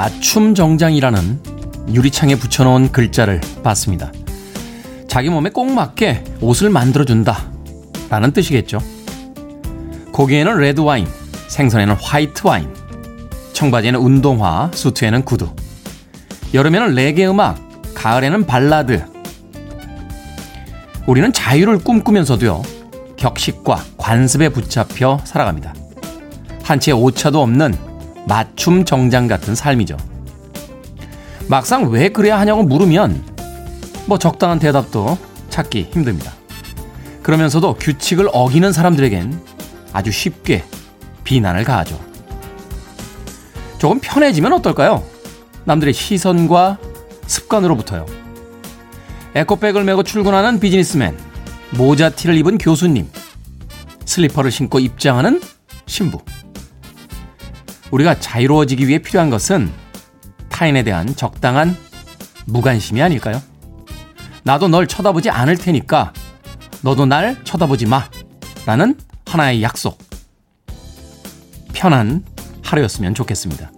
맞춤 정장이라는 유리창에 붙여놓은 글자를 봤습니다. 자기 몸에 꼭 맞게 옷을 만들어준다. 라는 뜻이겠죠. 고기에는 레드 와인, 생선에는 화이트 와인, 청바지에는 운동화, 수트에는 구두. 여름에는 레게 음악, 가을에는 발라드. 우리는 자유를 꿈꾸면서도요, 격식과 관습에 붙잡혀 살아갑니다. 한채 오차도 없는 맞춤 정장 같은 삶이죠. 막상 왜 그래야 하냐고 물으면 뭐 적당한 대답도 찾기 힘듭니다. 그러면서도 규칙을 어기는 사람들에겐 아주 쉽게 비난을 가하죠. 조금 편해지면 어떨까요? 남들의 시선과 습관으로부터요. 에코백을 메고 출근하는 비즈니스맨, 모자 티를 입은 교수님, 슬리퍼를 신고 입장하는 신부. 우리가 자유로워지기 위해 필요한 것은 타인에 대한 적당한 무관심이 아닐까요? 나도 널 쳐다보지 않을 테니까 너도 날 쳐다보지 마. 라는 하나의 약속. 편한 하루였으면 좋겠습니다.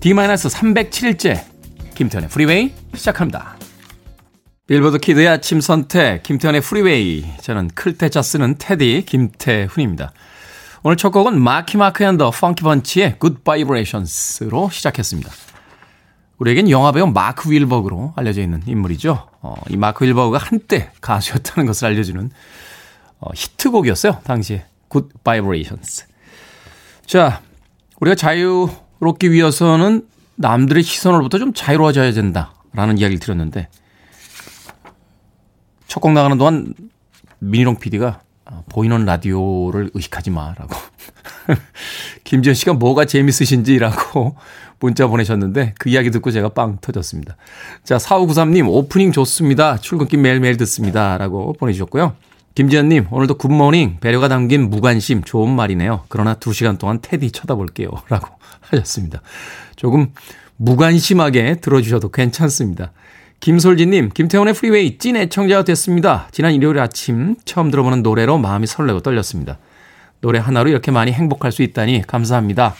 D-307일째 김태훈의 프리웨이 시작합니다. 빌보드 kid의 아침 선택 김태훈의 프리웨이 저는 클 태 자 쓰는 태디 김태훈입니다. 오늘 첫 곡은 Marky Mark and the Funky Bunch의 Good Vibrations로 시작했습니다. 우리에겐 영화배우 마크 윌버그로 알려져 있는 인물이죠. 어, 이 마크 윌버그가 한때 가수였다는 것을 알려주는 어, 히트곡이었어요. 당시에 Good Vibrations. 자, 우리가 자유롭기 위해서는 남들의 시선으로부터 좀 자유로워져야 된다라는 이야기를 드렸는데 첫 곡 나가는 동안 미니롱 PD가 어, 보이는 라디오를 의식하지 마라고 김지현 씨가 뭐가 재밌으신지라고 문자 보내셨는데 그 이야기 듣고 제가 빵 터졌습니다. 자, 4593님 오프닝 좋습니다. 출근길 매일매일 듣습니다. 라고 보내주셨고요. 김지현님 오늘도 굿모닝 배려가 담긴 무관심 좋은 말이네요. 그러나 2시간 동안 테디 쳐다볼게요. 라고 하셨습니다. 조금 무관심하게 들어주셔도 괜찮습니다. 김솔지님, 김태훈의 프리웨이 찐 애청자가 됐습니다. 지난 일요일 아침 처음 들어보는 노래로 마음이 설레고 떨렸습니다. 노래 하나로 이렇게 많이 행복할 수 있다니 감사합니다.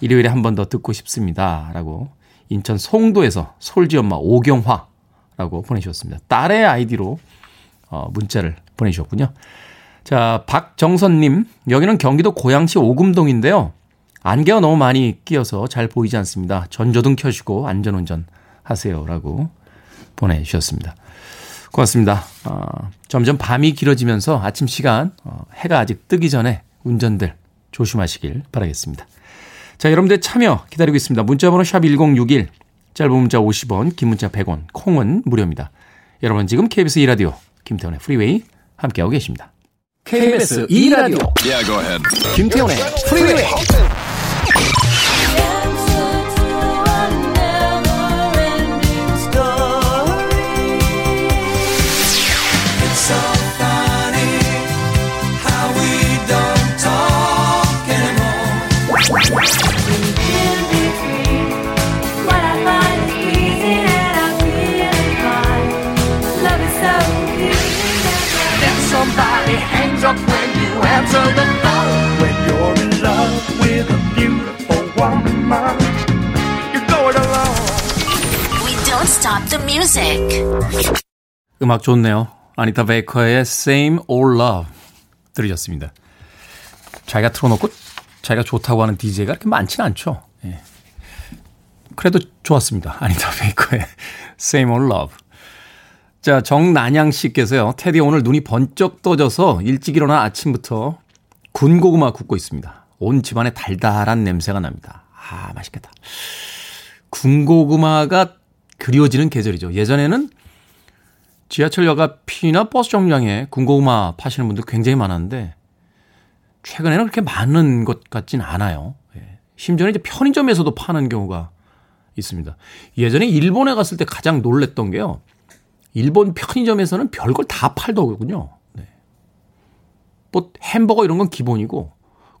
일요일에 한 번 더 듣고 싶습니다. 라고 인천 송도에서 솔지 엄마 오경화라고 보내주셨습니다. 딸의 아이디로 어, 문자를 보내주셨군요. 자, 박정선님, 여기는 경기도 고양시 오금동인데요. 안개가 너무 많이 끼어서 잘 보이지 않습니다. 전조등 켜시고 안전운전 하세요. 라고 보내주셨습니다. 고맙습니다. 어, 점점 밤이 길어지면서 아침 시간, 어, 해가 아직 뜨기 전에 운전들 조심하시길 바라겠습니다. 자, 여러분들 참여 기다리고 있습니다. 문자번호 샵 1061, 짧은 문자 50원, 긴 문자 100원, 콩은 무료입니다. 여러분 지금 KBS 2라디오 김태훈의 프리웨이 함께하고 계십니다. KBS 2라디오 yeah, 김태훈의 프리웨이 you answer the phone. When you're in love with a beautiful woman, you're going alone. We don't stop the music. 음악 좋네요. 아니타 베이커의 Same Old Love 들으셨습니다. 자기가 틀어놓고 자기가 좋다고 하는 DJ가 그렇게 많지는 않죠. 예. 그래도 좋았습니다. 아니타 베이커의 Same Old Love. 자, 정난양 씨께서요. 테디 오늘 눈이 번쩍 떠져서 일찍 일어나 아침부터 군고구마 굽고 있습니다. 온 집안에 달달한 냄새가 납니다. 아, 맛있겠다. 군고구마가 그리워지는 계절이죠. 예전에는 지하철역 앞이나 버스 정류장에 군고구마 파시는 분들 굉장히 많았는데 최근에는 그렇게 많은 것 같진 않아요. 예. 심지어는 이제 편의점에서도 파는 경우가 있습니다. 예전에 일본에 갔을 때 가장 놀랬던 게요. 일본 편의점에서는 별걸 다 팔더군요. 네. 뭐 햄버거 이런 건 기본이고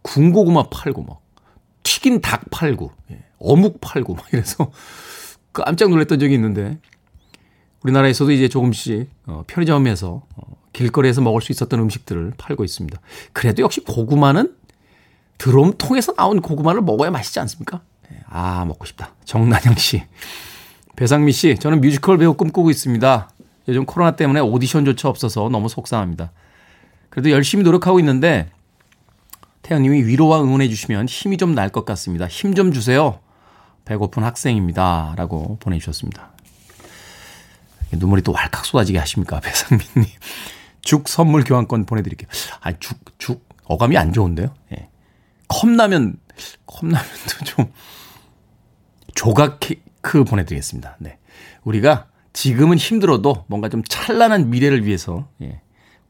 군고구마 팔고 막 튀긴 닭 팔고 예. 어묵 팔고 막 이래서 깜짝 놀랐던 적이 있는데 우리나라에서도 이제 조금씩 어, 편의점에서 어, 길거리에서 먹을 수 있었던 음식들을 팔고 있습니다. 그래도 역시 고구마는 드럼통에서 나온 고구마를 먹어야 맛있지 않습니까? 아, 먹고 싶다. 정난영 씨. 배상미 씨, 저는 뮤지컬 배우 꿈꾸고 있습니다. 요즘 코로나 때문에 오디션조차 없어서 너무 속상합니다. 그래도 열심히 노력하고 있는데 태연님이 위로와 응원해 주시면 힘이 좀 날 것 같습니다. 힘 좀 주세요. 배고픈 학생입니다. 라고 보내주셨습니다. 눈물이 또 왈칵 쏟아지게 하십니까? 배상민님. 죽 선물 교환권 보내드릴게요. 아, 죽, 죽. 어감이 안 좋은데요? 예. 컵라면, 컵라면도 좀 조각 케이크 보내드리겠습니다. 네. 우리가 지금은 힘들어도 뭔가 좀 찬란한 미래를 위해서 예,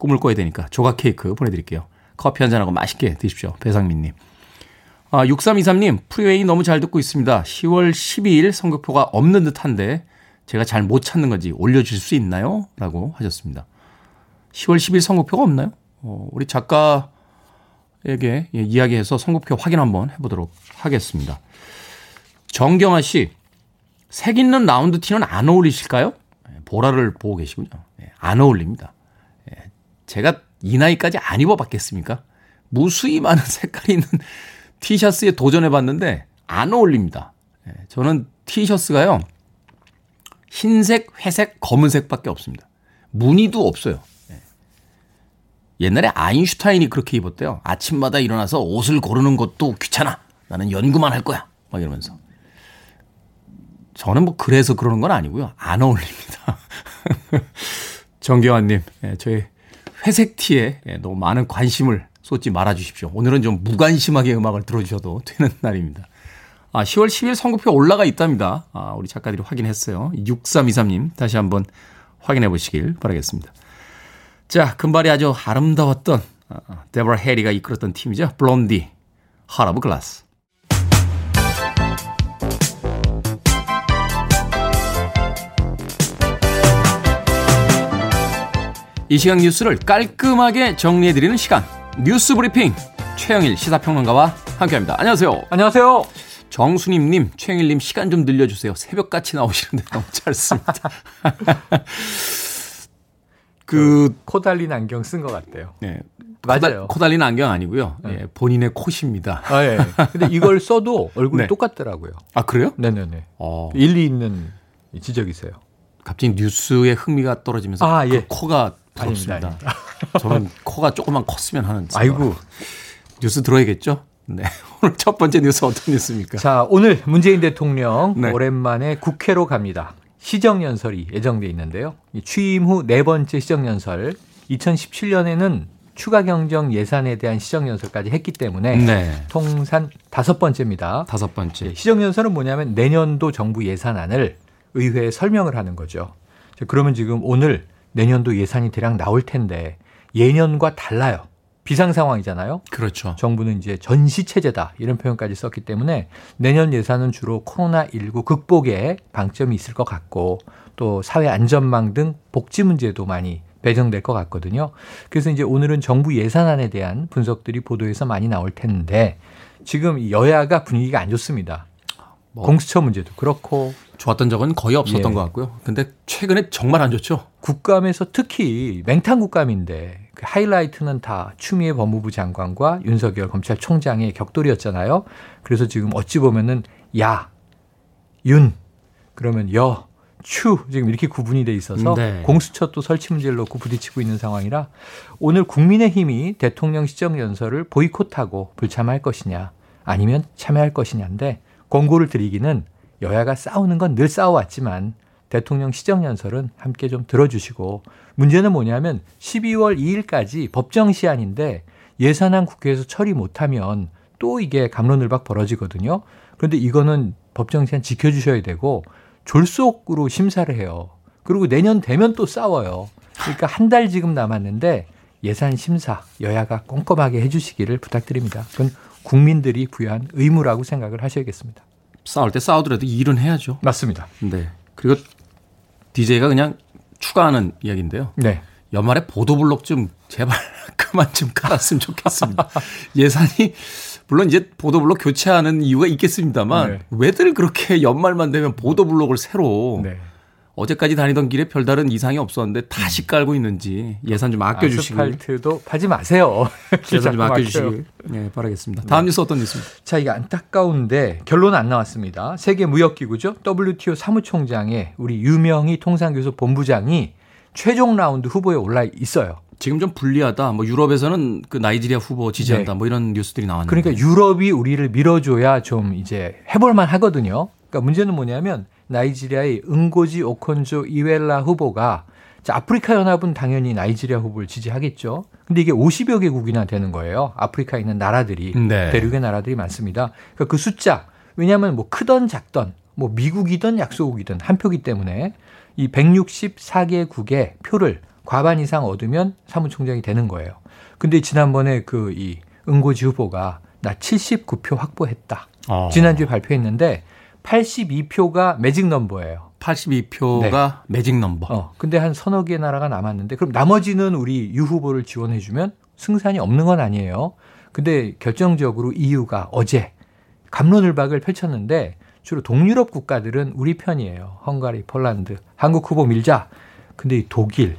꿈을 꿔야 되니까 조각 케이크 보내드릴게요. 커피 한잔하고 맛있게 드십시오. 배상민님. 아, 6323님, 프리웨이 너무 잘 듣고 있습니다. 10월 12일 선곡표가 없는 듯 한데 제가 잘 못 찾는 건지 올려주실 수 있나요? 라고 하셨습니다. 10월 10일 선곡표가 없나요? 어, 우리 작가에게 예, 이야기해서 선곡표 확인 한번 해보도록 하겠습니다. 정경아 씨, 색 있는 라운드 티는 안 어울리실까요? 예, 보라를 보고 계시군요. 예, 안 어울립니다. 예, 제가 이 나이까지 안 입어봤겠습니까? 무수히 많은 색깔이 있는 티셔츠에 도전해봤는데 안 어울립니다. 저는 티셔츠가요, 흰색, 회색, 검은색밖에 없습니다. 무늬도 없어요. 옛날에 아인슈타인이 그렇게 입었대요. 아침마다 일어나서 옷을 고르는 것도 귀찮아. 나는 연구만 할 거야. 막 이러면서. 저는 뭐 그래서 그러는 건 아니고요. 안 어울립니다. 정경환님, 예, 저의 회색 티에 예, 너무 많은 관심을 쏟지 말아 주십시오. 오늘은 좀 무관심하게 음악을 들어주셔도 되는 날입니다. 아, 10월 10일 선곡표 올라가 있답니다. 아, 우리 작가들이 확인했어요. 6323님, 다시 한번 확인해 보시길 바라겠습니다. 자, 금발이 아주 아름다웠던 데버라 해리가 이끌었던 팀이죠. 블론디, 하라브 글라스. 이 시간 뉴스를 깔끔하게 정리해드리는 시간 뉴스 브리핑 최영일 시사평론가와 함께합니다. 안녕하세요. 안녕하세요. 정수님님, 최영일님 시간 좀 늘려주세요. 새벽같이 나오시는데 너무 짧습니다. 그, 코 달린 안경 쓴 것 같아요. 네. 맞아요. 코 달린 안경 아니고요. 네. 예, 본인의 콧입니다. 아, 예. 근데 이걸 써도 얼굴이 네. 똑같더라고요. 아, 그래요? 네네네. 어. 일리 있는 지적이세요. 갑자기 뉴스에 흥미가 떨어지면서 아, 예. 그 코가 부럽습니다. 저는 코가 조금만 컸으면 하는. 아이고. 뉴스 들어야겠죠? 네. 오늘 첫 번째 뉴스 어떤 뉴스입니까? 자, 오늘 문재인 대통령 네. 오랜만에 국회로 갑니다. 시정연설이 예정돼 있는데요. 취임 후 네 번째 시정연설, 2017년에는 추가 경정 예산에 대한 시정연설까지 했기 때문에 네. 통산 다섯 번째입니다. 다섯 번째. 예, 시정연설은 뭐냐면 내년도 정부 예산안을 의회에 설명을 하는 거죠. 그러면 지금 오늘 내년도 예산이 대략 나올 텐데 예년과 달라요. 비상 상황이잖아요. 그렇죠. 정부는 이제 전시 체제다 이런 표현까지 썼기 때문에 내년 예산은 주로 코로나 19 극복에 방점이 있을 것 같고 또 사회 안전망 등 복지 문제도 많이 배정될 것 같거든요. 그래서 이제 오늘은 정부 예산안에 대한 분석들이 보도에서 많이 나올 텐데 지금 여야가 분위기가 안 좋습니다. 뭐 공수처 문제도 그렇고 좋았던 적은 거의 없었던 예. 것 같고요. 근데 최근에 정말 안 좋죠. 국감에서 특히 맹탕 국감인데 그 하이라이트는 다 추미애 법무부 장관과 윤석열 검찰총장의 격돌이었잖아요. 그래서 지금 어찌 보면은 야, 윤 그러면 여, 추 지금 이렇게 구분이 돼 있어서 네. 공수처 또 설치 문제를 놓고 부딪히고 있는 상황이라 오늘 국민의힘이 대통령 시정 연설을 보이콧하고 불참할 것이냐 아니면 참여할 것이냐인데 권고를 드리기는 여야가 싸우는 건 늘 싸워왔지만 대통령 시정연설은 함께 좀 들어주시고 문제는 뭐냐면 12월 2일까지 법정 시한인데 예산안 국회에서 처리 못하면 또 이게 감론을박 벌어지거든요. 그런데 이거는 법정 시한 지켜주셔야 되고 졸속으로 심사를 해요. 그리고 내년 되면 또 싸워요. 그러니까 한 달 지금 남았는데 예산 심사 여야가 꼼꼼하게 해주시기를 부탁드립니다. 그건 국민들이 부여한 의무라고 생각을 하셔야겠습니다. 싸울 때 싸우더라도 일은 해야죠. 맞습니다. 네. 그리고 DJ가 그냥 추가하는 이야기인데요. 네. 연말에 보도블록 좀 제발 그만 좀 깔았으면 좋겠습니다. 예산이 물론 이제 보도블록 교체하는 이유가 있겠습니다만 네. 왜들 그렇게 연말만 되면 보도블록을 새로 네. 어제까지 다니던 길에 별다른 이상이 없었는데 다시 음. 깔고 있는지 예산 좀 아껴주시고 아스팔트도 파지 마세요. 예산 좀 아껴주시길 네, 바라겠습니다. 네. 다음 네. 뉴스 어떤 뉴스입니까? 자 이게 안타까운데 결론 안 나왔습니다. 세계 무역기구죠 WTO 사무총장에 우리 유명희 통상교섭 본부장이 최종 라운드 후보에 올라 있어요. 지금 좀 불리하다. 뭐 유럽에서는 그 나이지리아 후보 지지한다. 네. 뭐 이런 뉴스들이 나왔는데. 그러니까 유럽이 우리를 밀어줘야 좀 이제 해볼만 하거든요. 그러니까 문제는 뭐냐면 나이지리아의 응고지 오콘조 이웰라 후보가 자, 아프리카 연합은 당연히 나이지리아 후보를 지지하겠죠. 근데 이게 50여 개국이나 되는 거예요. 아프리카에 있는 나라들이 네. 대륙의 나라들이 많습니다. 그러니까 그 숫자 왜냐하면 뭐 크던 작던 뭐 미국이든 약소국이든 한 표기 때문에 이 164개국의 표를 과반 이상 얻으면 사무총장이 되는 거예요. 근데 지난번에 그 이 응고지 후보가 나 79표 확보했다. 어. 지난주에 발표했는데 82표가 매직 넘버예요. 82표가 네. 매직 넘버. 어, 근데 한 서너 개 나라가 남았는데 그럼 나머지는 우리 유 후보를 지원해 주면 승산이 없는 건 아니에요. 근데 결정적으로 EU가 어제 감론을박을 펼쳤는데 주로 동유럽 국가들은 우리 편이에요. 헝가리, 폴란드, 한국 후보 밀자. 근데 이 독일,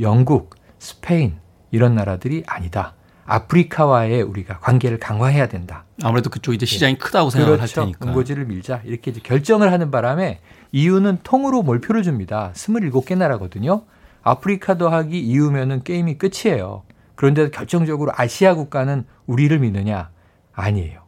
영국, 스페인 이런 나라들이 아니다. 아프리카와의 우리가 관계를 강화해야 된다. 아무래도 그쪽 이제 시장이 네. 크다고 생각을 그렇죠. 할 테니까. 응고지를 밀자. 이렇게 이제 결정을 하는 바람에 이유는 통으로 몰표를 줍니다. 27개 나라거든요. 아프리카도 하기 이유면은 게임이 끝이에요. 그런데 결정적으로 아시아 국가는 우리를 믿느냐? 아니에요.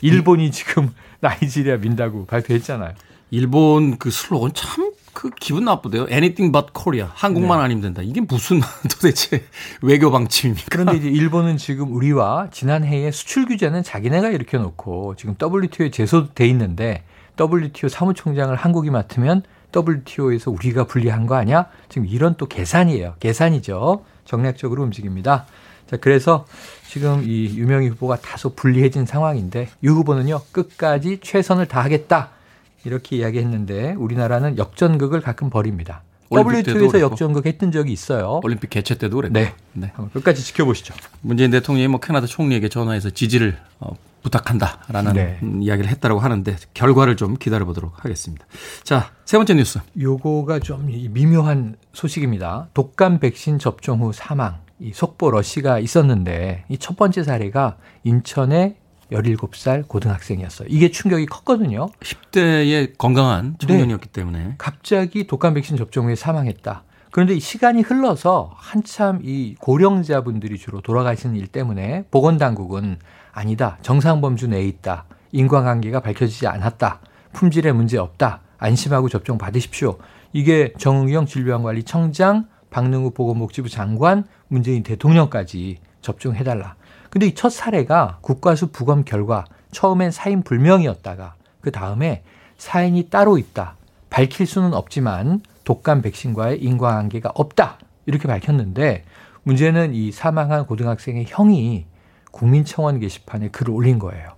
일본이 지금 나이지리아 민다고 발표했잖아요. 일본 그 슬로건 참 그 기분 나쁘대요. Anything but Korea. 한국만 네. 아니면 된다. 이게 무슨 도대체 외교 방침입니까? 그런데 이제 일본은 지금 우리와 지난해에 수출 규제는 자기네가 일으켜 놓고 지금 WTO에 제소돼 있는데 WTO 사무총장을 한국이 맡으면 WTO에서 우리가 불리한 거 아니야? 지금 이런 또 계산이에요. 계산이죠. 정략적으로 움직입니다. 자, 그래서 지금 이 유명희 후보가 다소 불리해진 상황인데 유 후보는요, 끝까지 최선을 다하겠다. 이렇게 이야기했는데 우리나라는 역전극을 가끔 벌입니다. WTO에서 역전극 했던 적이 있어요. 올림픽 개최 때도 그랬고. 네. 네. 끝까지 지켜보시죠. 문재인 대통령이 뭐 캐나다 총리에게 전화해서 지지를 어, 부탁한다라는 네. 이야기를 했다고 하는데 결과를 좀 기다려 보도록 하겠습니다. 자, 세 번째 뉴스. 요거가 좀 미묘한 소식입니다. 독감 백신 접종 후 사망. 이 속보 러시가 있었는데 이 첫 번째 사례가 인천의 17살 고등학생이었어요. 이게 충격이 컸거든요. 10대의 건강한 청년이었기 네. 때문에. 갑자기 독감 백신 접종 후에 사망했다. 그런데 이 시간이 흘러서 한참 이 고령자분들이 주로 돌아가시는 일 때문에 보건당국은 아니다. 정상 범주 내에 있다. 인과관계가 밝혀지지 않았다. 품질에 문제 없다. 안심하고 접종 받으십시오. 이게 정의영 질병관리청장, 박능우 보건복지부 장관, 문재인 대통령까지 접종해달라. 근데 이 첫 사례가 국과수 부검 결과 처음엔 사인 불명이었다가 그 다음에 사인이 따로 있다. 밝힐 수는 없지만 독감 백신과의 인과관계가 없다. 이렇게 밝혔는데 문제는 이 사망한 고등학생의 형이 국민청원 게시판에 글을 올린 거예요.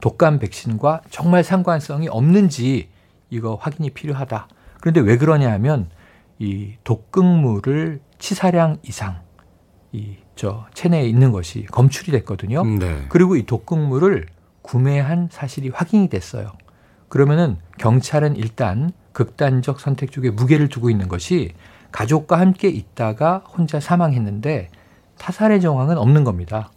독감 백신과 정말 상관성이 없는지 이거 확인이 필요하다. 그런데 왜 그러냐 하면 이 독극물을 치사량 이상 이 저 체내에 있는 것이 검출이 됐거든요. 네. 그리고 이 독극물을 구매한 사실이 확인이 됐어요. 그러면은 경찰은 일단 극단적 선택 쪽에 무게를 두고 있는 것이 가족과 함께 있다가 혼자 사망했는데 타살의 정황은 없는 겁니다.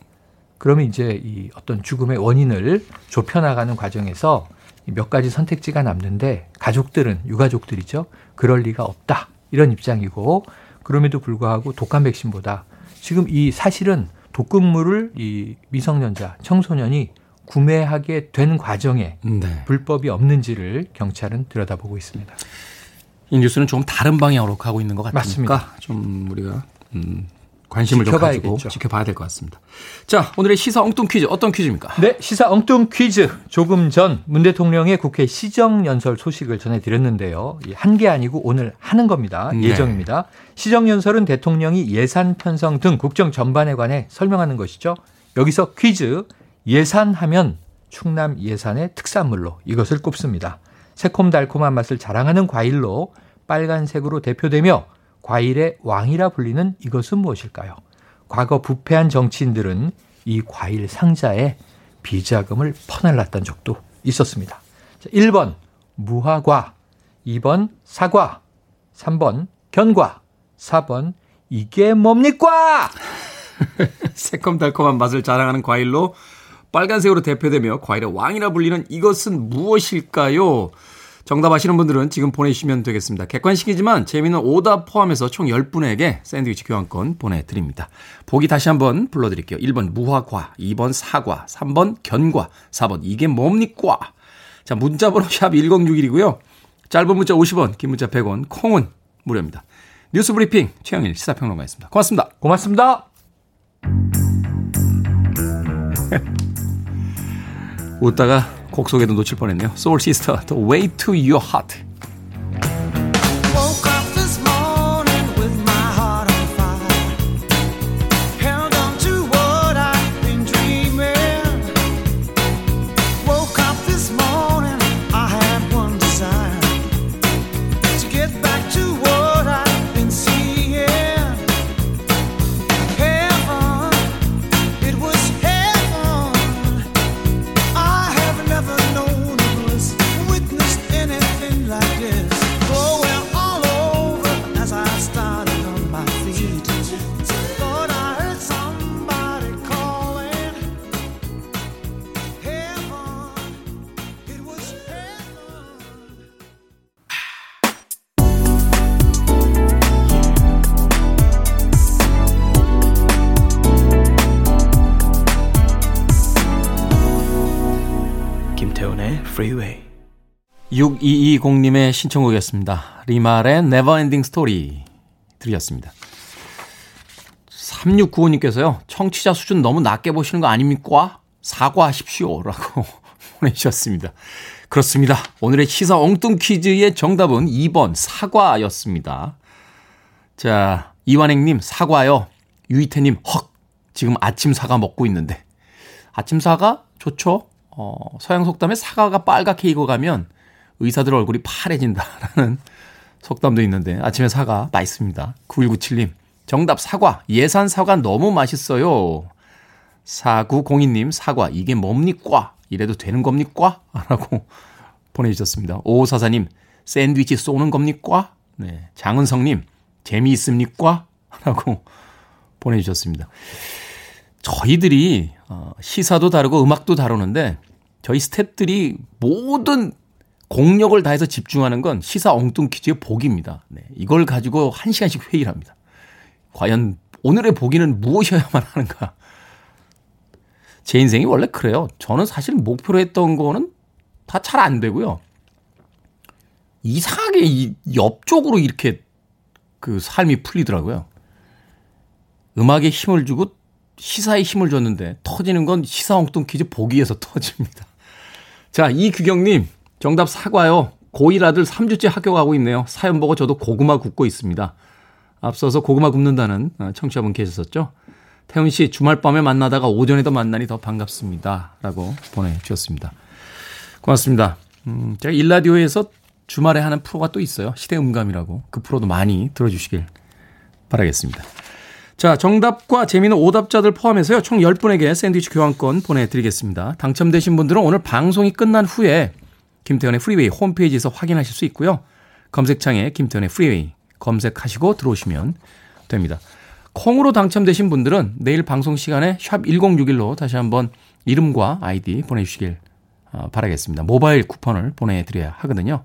그러면 이제 이 어떤 죽음의 원인을 좁혀나가는 과정에서 몇 가지 선택지가 남는데 가족들은 유가족들이죠. 그럴 리가 없다. 이런 입장이고 그럼에도 불구하고 독감 백신보다 지금 이 사실은 독극물을 이 미성년자 청소년이 구매하게 된 과정에 네. 불법이 없는지를 경찰은 들여다보고 있습니다. 이 뉴스는 조금 다른 방향으로 가고 있는 것 같으니까 맞습니다. 좀 우리가 음, 관심을 좀 가지고 지켜봐야 될 것 같습니다. 자, 오늘의 시사 엉뚱 퀴즈 어떤 퀴즈입니까? 네, 시사 엉뚱 퀴즈. 조금 전 문 대통령의 국회 시정연설 소식을 전해드렸는데요. 한 게 아니고 오늘 하는 겁니다. 네. 예정입니다. 시정연설은 대통령이 예산 편성 등 국정 전반에 관해 설명하는 것이죠. 여기서 퀴즈. 예산하면 충남 예산의 특산물로 이것을 꼽습니다. 새콤달콤한 맛을 자랑하는 과일로 빨간색으로 대표되며 과일의 왕이라 불리는 이것은 무엇일까요? 과거 부패한 정치인들은 이 과일 상자에 비자금을 퍼날랐던 적도 있었습니다. 1번 무화과, 2번 사과, 3번 견과, 4번 이게 뭡니까? 새콤달콤한 맛을 자랑하는 과일로 빨간색으로 대표되며 과일의 왕이라 불리는 이것은 무엇일까요? 정답 아시는 분들은 지금 보내주시면 되겠습니다. 객관식이지만 재미있는 오답 포함해서 총 10분에게 샌드위치 교환권 보내드립니다. 보기 다시 한번 불러드릴게요. 1번 무화과, 2번 사과, 3번 견과, 4번 이게 뭡니까? 자, 문자번호 샵 1061이고요. 짧은 문자 50원, 긴 문자 100원, 콩은 무료입니다. 뉴스 브리핑 최영일 시사평론가였습니다. 고맙습니다. 고맙습니다. 웃다가 곡 소개도 놓칠 뻔했네요. 소울 시스터, The Way to Your Heart. 6220님의 신청곡이었습니다. 리말의 Neverending Story 들으셨습니다. 3695님께서요. 청취자 수준 너무 낮게 보시는 거 아닙니까? 사과하십시오. 라고 보내주셨습니다. 그렇습니다. 오늘의 시사 엉뚱 퀴즈의 정답은 2번 사과였습니다. 자, 이완행님 사과요. 유이태님 헉. 지금 아침 사과 먹고 있는데. 아침 사과 좋죠? 어, 서양 속담에 사과가 빨갛게 익어가면 의사들 얼굴이 파래진다라는 속담도 있는데 아침에 사과 맛있습니다. 9197님 정답 사과 예산 사과 너무 맛있어요. 4902님 사과 이게 뭡니까? 이래도 되는 겁니까? 라고 보내주셨습니다. 5544님 샌드위치 쏘는 겁니까? 네. 장은성님 재미있습니까? 라고 보내주셨습니다. 저희들이 어, 시사도 다르고 음악도 다루는데 저희 스탭들이 모든 공력을 다해서 집중하는 건 시사 엉뚱 퀴즈의 복입니다. 네, 이걸 가지고 한 시간씩 회의를 합니다. 과연 오늘의 보기는 무엇이어야만 하는가? 제 인생이 원래 그래요. 저는 사실 목표로 했던 거는 다 잘 안 되고요. 이상하게 이 옆쪽으로 이렇게 그 삶이 풀리더라고요. 음악에 힘을 주고 시사에 힘을 줬는데 터지는 건 시사 엉뚱 퀴즈 보기에서 터집니다. 자, 이규경님, 정답 사과요. 고1 아들 3주째 학교 가고 있네요. 사연 보고 저도 고구마 굽고 있습니다. 앞서서 고구마 굽는다는 어, 청취자분 계셨었죠? 태훈 씨, 주말 밤에 만나다가 오전에도 만나니 더 반갑습니다. 라고 보내주셨습니다. 고맙습니다. 음, 제가 1라디오에서 주말에 하는 프로가 또 있어요. 시대 음감이라고. 그 프로도 많이 들어주시길 바라겠습니다. 자, 정답과 재미있는 오답자들 포함해서요. 총 10분에게 샌드위치 교환권 보내드리겠습니다. 당첨되신 분들은 오늘 방송이 끝난 후에 김태훈의 프리웨이 홈페이지에서 확인하실 수 있고요. 검색창에 김태훈의 프리웨이 검색하시고 들어오시면 됩니다. 콩으로 당첨되신 분들은 내일 방송 시간에 샵 1061로 다시 한번 이름과 아이디 보내주시길 어, 바라겠습니다. 모바일 쿠폰을 보내드려야 하거든요.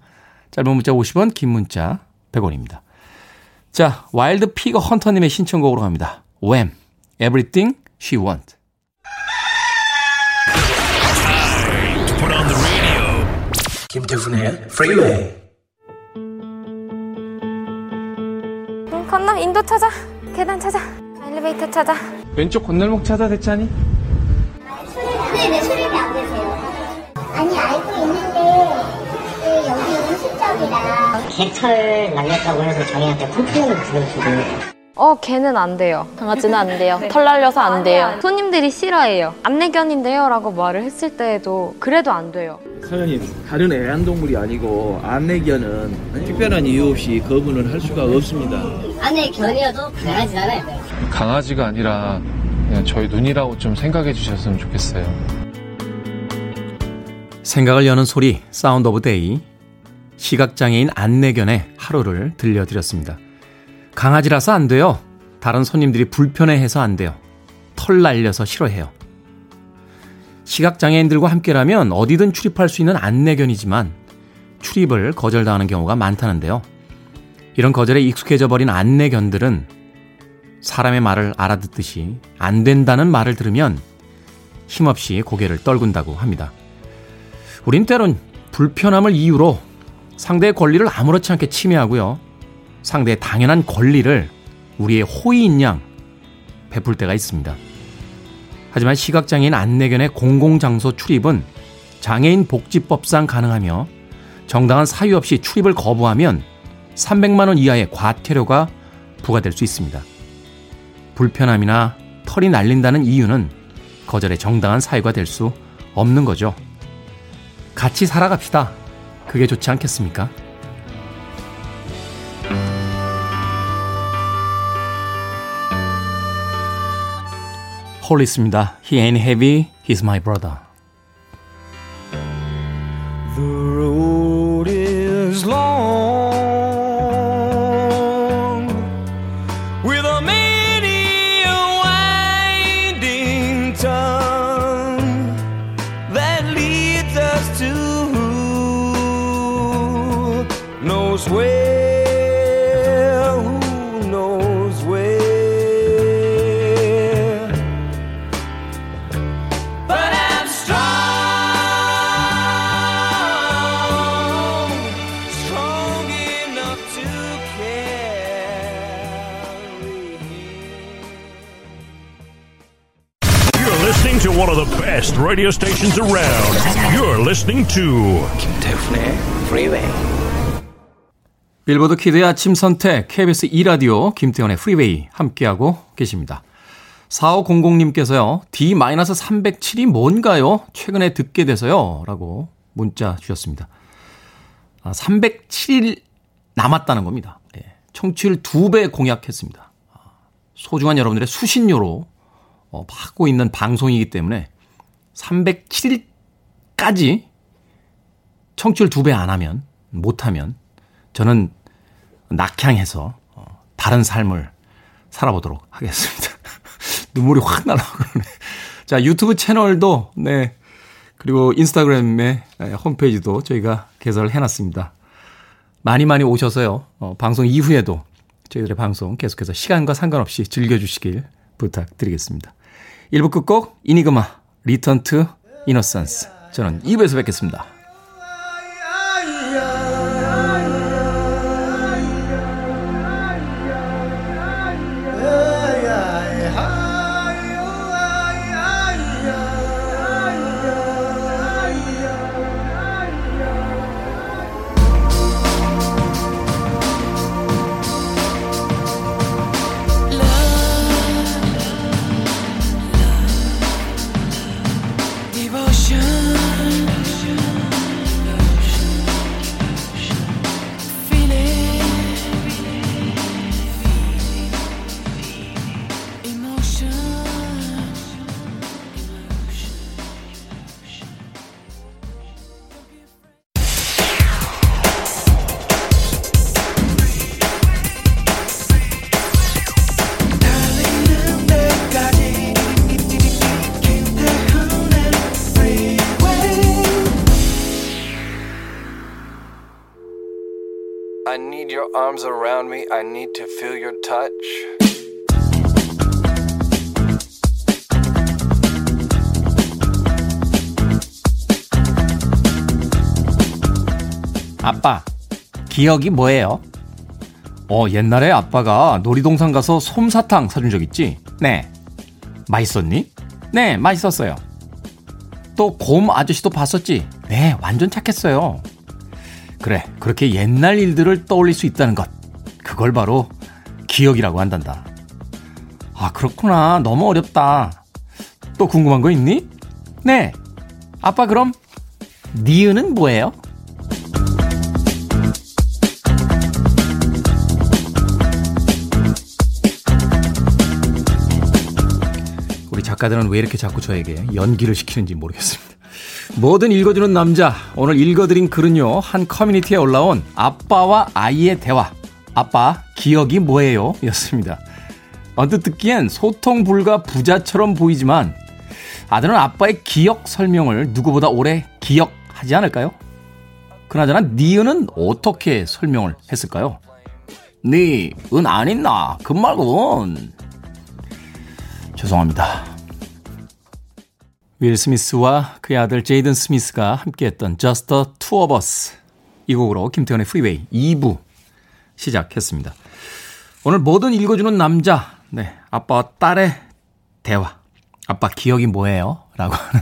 짧은 문자 50원, 긴 문자 100원입니다. 자, 와일드 피거 헌터님의 신청곡으로 갑니다. Wham, Everything She Wants. 김태훈의 프리웨이 건너 인도 찾아. 계단 찾아. 엘리베이터 찾아. 왼쪽 건널목 찾아 대차니? 네네 수령이 안 되세요. 아니 알고 있는데 그 여기 음식점이라. 개털 날렸다고 해서 저희한테 컴플레인을 들어주고 어 걔는 안 돼요. 강아지는 안 돼요. 털 날려서 안 돼요. 손님들이 싫어해요. 안내견인데요 라고 말을 했을 때에도 그래도 안 돼요. 사장님 다른 애완동물이 아니고 안내견은 특별한 이유 없이 거부는 할 수가 없습니다. 안내견이어도 강아지잖아요. 강아지가 아니라 그냥 저희 눈이라고 좀 생각해 주셨으면 좋겠어요. 생각을 여는 소리, Sound of Day. 시각장애인 안내견의 하루를 들려드렸습니다. 강아지라서 안 돼요. 다른 손님들이 불편해해서 안 돼요. 털 날려서 싫어해요. 시각장애인들과 함께라면 어디든 출입할 수 있는 안내견이지만 출입을 거절당하는 경우가 많다는데요. 이런 거절에 익숙해져 버린 안내견들은 사람의 말을 알아듣듯이 안 된다는 말을 들으면 힘없이 고개를 떨군다고 합니다. 우린 때론 불편함을 이유로 상대의 권리를 아무렇지 않게 침해하고요. 상대의 당연한 권리를 우리의 호의인 양 베풀 때가 있습니다. 하지만 시각장애인 안내견의 공공장소 출입은 장애인 복지법상 가능하며 정당한 사유 없이 출입을 거부하면 300만원 이하의 과태료가 부과될 수 있습니다. 불편함이나 털이 날린다는 이유는 거절의 정당한 사유가 될 수 없는 거죠. 같이 살아갑시다. 그게 좋지 않겠습니까? 홀리스입니다. He ain't heavy, he's my brother. The road is long Radio stations around. You're listening to 김태훈의 Freeway. 빌보드 키드의 아침 선택 KBS 2 라디오 김태훈의 프리웨이 함께하고 계십니다. 4500님께서요. D-307이 뭔가요? 최근에 듣게 돼서요. 라고 문자 주셨습니다. 아, 307일 남았다는 겁니다. 예, 청취율 2배 공약했습니다. 아, 소중한 여러분들의 수신료로 어, 받고 있는 방송이기 때문에 307일까지 청취율 2배 안 하면, 못하면 저는 낙향해서 어, 다른 삶을 살아보도록 하겠습니다. 눈물이 확 그러네. 자, 유튜브 채널도, 네. 그리고 인스타그램의 네, 홈페이지도 저희가 개설을 해놨습니다. 많이 많이 오셔서요. 어, 방송 이후에도 저희들의 방송 계속해서 시간과 상관없이 즐겨주시길 부탁드리겠습니다. 1부 끝곡 이니그마 Return to Innocence 저는 2부에서 뵙겠습니다. I need to feel your touch. 아빠, 기억이 뭐예요? 어, 옛날에 아빠가 놀이동산 가서 솜사탕 사준 적 있지? 네. 맛있었니? 네, 맛있었어요. 또 곰 아저씨도 봤었지? 네, 완전 착했어요. 그래, 그렇게 옛날 일들을 떠올릴 수 있다는 것. 그걸 바로 기억이라고 한단다. 아, 그렇구나. 너무 어렵다. 또 궁금한 거 있니? 네. 아빠 그럼 니은은 뭐예요? 우리 작가들은 왜 이렇게 자꾸 저에게 연기를 시키는지 모르겠습니다. 뭐든 읽어주는 남자. 오늘 읽어드린 글은요, 한 커뮤니티에 올라온 아빠와 아이의 대화. 아빠, 기억이 뭐예요? 였습니다. 언뜻 듣기엔 소통 불가 부자처럼 보이지만, 아들은 아빠의 기억 설명을 누구보다 오래 기억하지 않을까요? 그나저나 니은은 어떻게 설명을 했을까요? 니, 은안 있나? 그 말고는. 죄송합니다. 윌 스미스와 그의 아들 제이든 스미스가 함께했던 Just the Two of Us 이 곡으로 김태훈의 프리웨이 2부 시작했습니다. 오늘 뭐든 읽어주는 남자 네 아빠와 딸의 대화 아빠 기억이 뭐예요? 라고 하는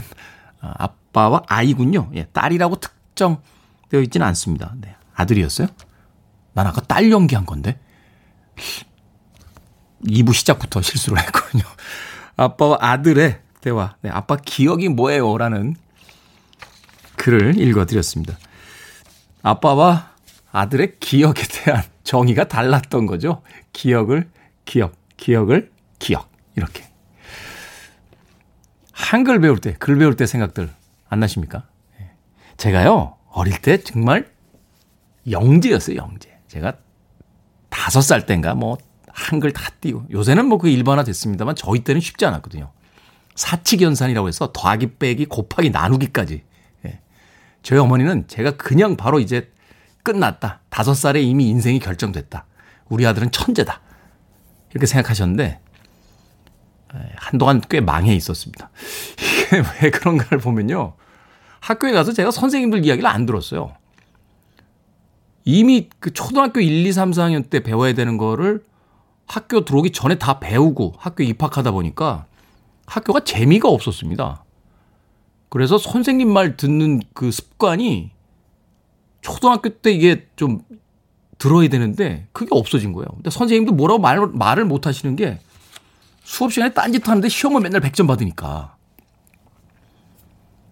아, 아빠와 아이군요. 예, 딸이라고 특정되어 있지는 않습니다. 네, 아들이었어요? 난 아까 딸 연기한 건데 2부 시작부터 실수를 했거든요. 아빠와 아들의 대화. 네, 아빠 기억이 뭐예요? 라는 글을 읽어드렸습니다. 아빠와 아들의 기억에 대한 정의가 달랐던 거죠. 기억을 기억, 기억을 기억. 이렇게. 한글 배울 때, 글 배울 때 생각들 안 나십니까? 네. 제가요, 어릴 때 정말 영재였어요, 영재. 제가 다섯 살 때인가 뭐 한글 다 띄고 요새는 뭐 그 일반화 됐습니다만 저희 때는 쉽지 않았거든요. 사칙연산이라고 해서 더하기 빼기 곱하기 나누기까지. 예. 저희 어머니는 제가 그냥 바로 이제 끝났다. 다섯 살에 이미 인생이 결정됐다. 우리 아들은 천재다. 이렇게 생각하셨는데 예, 한동안 꽤 망해 있었습니다. 이게 왜 그런가를 보면요. 학교에 가서 제가 선생님들 이야기를 안 들었어요. 이미 그 초등학교 1, 2, 3, 4학년 때 배워야 되는 거를 학교 들어오기 전에 다 배우고 학교 입학하다 보니까 학교가 재미가 없었습니다. 그래서 선생님 말 듣는 그 습관이 초등학교 때 이게 좀 들어야 되는데 그게 없어진 거예요. 근데 선생님도 뭐라고 말, 말을 못 하시는 게 수업 시간에 딴짓 하는데 시험을 맨날 100점 받으니까.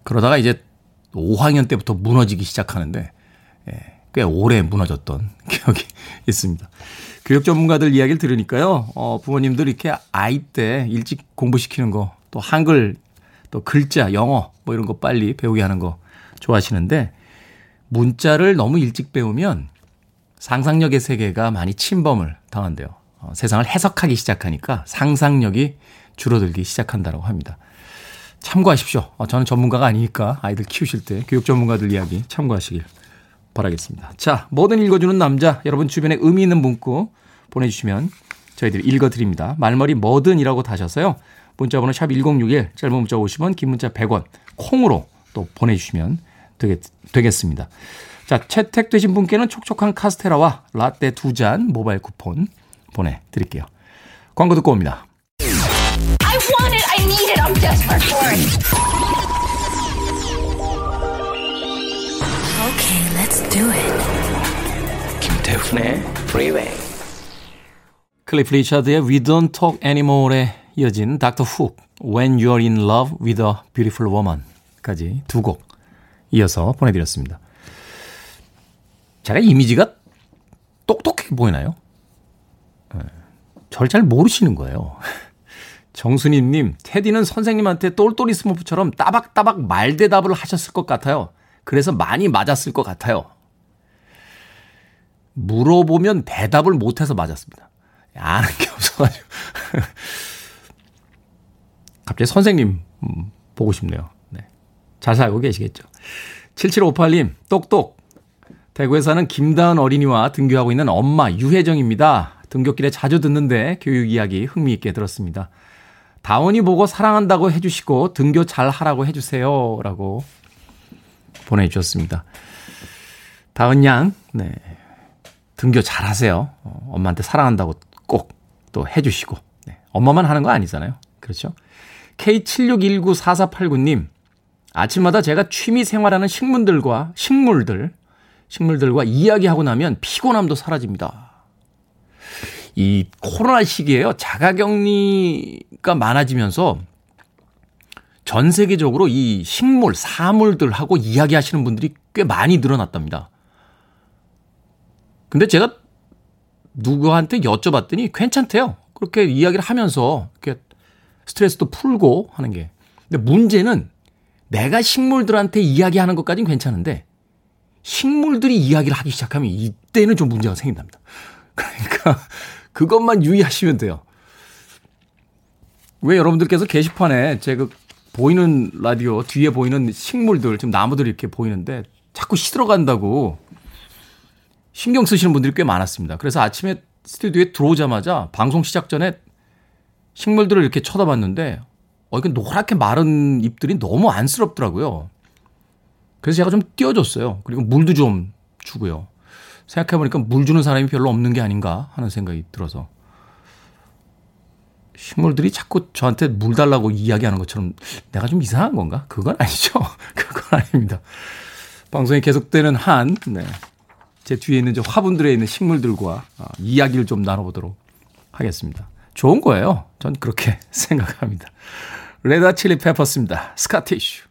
그러다가 이제 5학년 때부터 무너지기 시작하는데 예, 꽤 오래 무너졌던 기억이 있습니다. 교육 전문가들 이야기를 들으니까요. 어, 부모님들 이렇게 아이 때 일찍 공부시키는 거, 또 한글, 또 글자, 영어 뭐 이런 거 빨리 배우게 하는 거 좋아하시는데 문자를 너무 일찍 배우면 상상력의 세계가 많이 침범을 당한대요. 어, 세상을 해석하기 시작하니까 상상력이 줄어들기 시작한다고 합니다. 참고하십시오. 어, 저는 전문가가 아니니까 아이들 키우실 때 교육 전문가들 이야기 참고하시길 바라겠습니다. 자, 뭐든 읽어주는 남자, 여러분 주변에 의미 있는 문구 보내주시면 저희들이 읽어드립니다. 말머리 뭐든이라고 다셔서요. 문자번호 샵 1061, 짧은 문자 50원, 긴 문자 100원, 콩으로 또 보내주시면 되겠, 되겠습니다. 자, 채택되신 분께는 촉촉한 카스테라와 라떼 두 잔 모바일 쿠폰 보내드릴게요. 광고 듣고 옵니다. I want it, I need it, I'm desperate for it. Okay, let's do it. 김태훈의 프리웨이 클리프 리차드의 We Don't Talk Anymore에 이어진 닥터 훅 When You're in Love with a Beautiful Woman까지 두 곡 이어서 보내드렸습니다. 제가 이미지가 똑똑해 보이나요? 절 잘 모르시는 거예요. 정순희님, 테디는 선생님한테 똘똘이 스머프처럼 따박따박 말대답을 하셨을 것 같아요. 그래서 많이 맞았을 것 같아요. 물어보면 대답을 못해서 맞았습니다. 아는 게 없어가지고. 갑자기 선생님, 음, 보고 싶네요. 네. 잘 살고 계시겠죠. 7758님, 똑똑. 대구에 사는 김다은 어린이와 등교하고 있는 엄마 유혜정입니다. 등교길에 자주 듣는데 교육 이야기 흥미있게 들었습니다. 다원이 보고 사랑한다고 해주시고 등교 잘 하라고 해주세요. 라고 보내주셨습니다. 다은 양, 네. 등교 잘 하세요. 어, 엄마한테 사랑한다고 꼭 또 해주시고. 네. 엄마만 하는 거 아니잖아요. 그렇죠? K76194489님, 아침마다 제가 취미 생활하는 식물들과, 식물들, 식물들과 이야기하고 나면 피곤함도 사라집니다. 이 코로나 시기에요. 자가격리가 많아지면서 전 세계적으로 이 식물, 사물들하고 이야기하시는 분들이 꽤 많이 늘어났답니다. 근데 제가 누구한테 여쭤봤더니 괜찮대요. 그렇게 이야기를 하면서 이렇게 스트레스도 풀고 하는 게. 근데 문제는 내가 식물들한테 이야기하는 것까지는 괜찮은데 식물들이 이야기를 하기 시작하면 이때는 좀 문제가 생긴답니다. 그러니까 그것만 유의하시면 돼요. 왜 여러분들께서 게시판에 제그 보이는 라디오 뒤에 보이는 식물들 지금 나무들이 이렇게 보이는데 자꾸 시들어간다고 신경 쓰시는 분들이 꽤 많았습니다. 그래서 아침에 스튜디오에 들어오자마자 방송 시작 전에 식물들을 이렇게 쳐다봤는데 어, 이게 노랗게 마른 잎들이 너무 안쓰럽더라고요. 그래서 제가 좀 띄워줬어요. 그리고 물도 좀 주고요. 생각해보니까 물 주는 사람이 별로 없는 게 아닌가 하는 생각이 들어서. 식물들이 자꾸 저한테 물 달라고 이야기하는 것처럼 내가 좀 이상한 건가? 그건 아니죠. 그건 아닙니다. 방송이 계속되는 한, 네. 제 뒤에 있는 저 화분들에 있는 식물들과 어, 이야기를 좀 나눠보도록 하겠습니다. 좋은 거예요. 전 그렇게 생각합니다. 레다 칠리 페퍼스입니다. 스카티슈.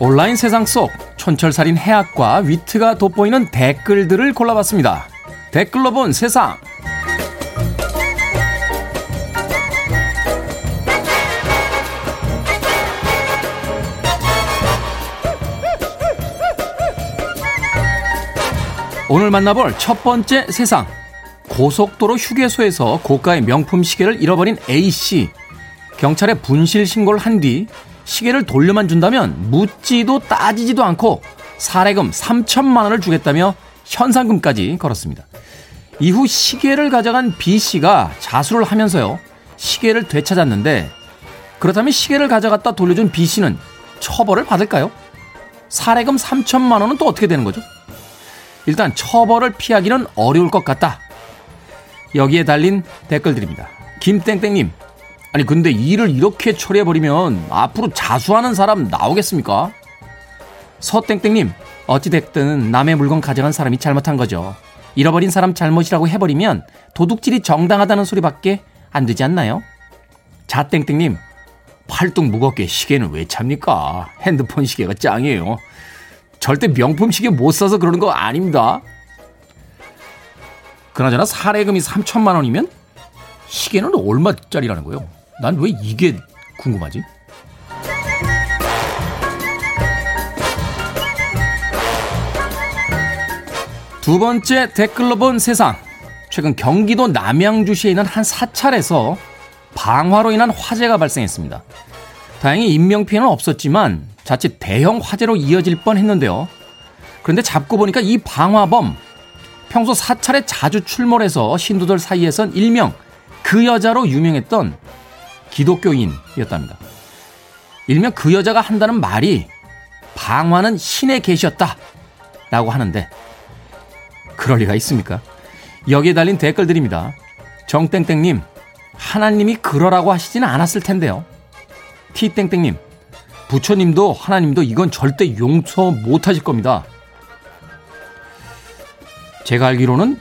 온라인 세상 속 촌철살인 해학과 위트가 돋보이는 댓글들을 골라봤습니다. 댓글로 본 세상. 오늘 만나볼 첫 번째 세상. 고속도로 휴게소에서 고가의 명품 시계를 잃어버린 A씨. 경찰에 분실 신고를 한 뒤 시계를 돌려만 준다면 묻지도 따지지도 않고 사례금 3천만 원을 주겠다며 현상금까지 걸었습니다. 이후 시계를 가져간 B씨가 자수를 하면서요. 시계를 되찾았는데 그렇다면 시계를 가져갔다 돌려준 B씨는 처벌을 받을까요? 사례금 3천만 원은 또 어떻게 되는 거죠? 일단 처벌을 피하기는 어려울 것 같다. 여기에 달린 댓글들입니다. 김땡땡님, 아니 근데 일을 이렇게 처리해버리면 앞으로 자수하는 사람 나오겠습니까? 서땡땡님, 어찌됐든 남의 물건 가져간 사람이 잘못한 거죠. 잃어버린 사람 잘못이라고 해버리면 도둑질이 정당하다는 소리밖에 안 되지 않나요? 자땡땡님, 팔뚝 무겁게 시계는 왜 찹니까? 핸드폰 시계가 짱이에요. 절대 명품 시계 못 사서 그러는 거 아닙니다. 그나저나 사례금이 3천만 원이면 시계는 얼마짜리라는 거예요? 난 왜 이게 궁금하지? 두 번째 댓글로 본 세상. 최근 경기도 남양주시에 있는 한 사찰에서 방화로 인한 화재가 발생했습니다. 다행히 인명피해는 없었지만 자칫 대형 화재로 이어질 뻔 했는데요. 그런데 잡고 보니까 이 방화범 평소 사찰에 자주 출몰해서 신도들 사이에선 일명 그 여자로 유명했던 기독교인이었답니다. 일명 그 여자가 한다는 말이 방화는 신의 계시였다 라고 하는데 그럴 리가 있습니까? 여기에 달린 댓글들입니다. 정땡땡님 하나님이 그러라고 하시지는 않았을 텐데요. 티땡땡님 부처님도 하나님도 이건 절대 용서 못하실 겁니다. 제가 알기로는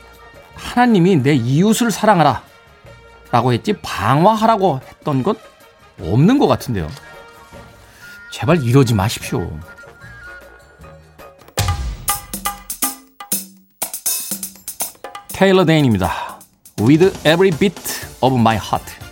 하나님이 내 이웃을 사랑하라 라고 했지 방화하라고 했던 건 없는 것 같은데요. 제발 이러지 마십시오. 테일러 데인입니다. With every beat of my heart.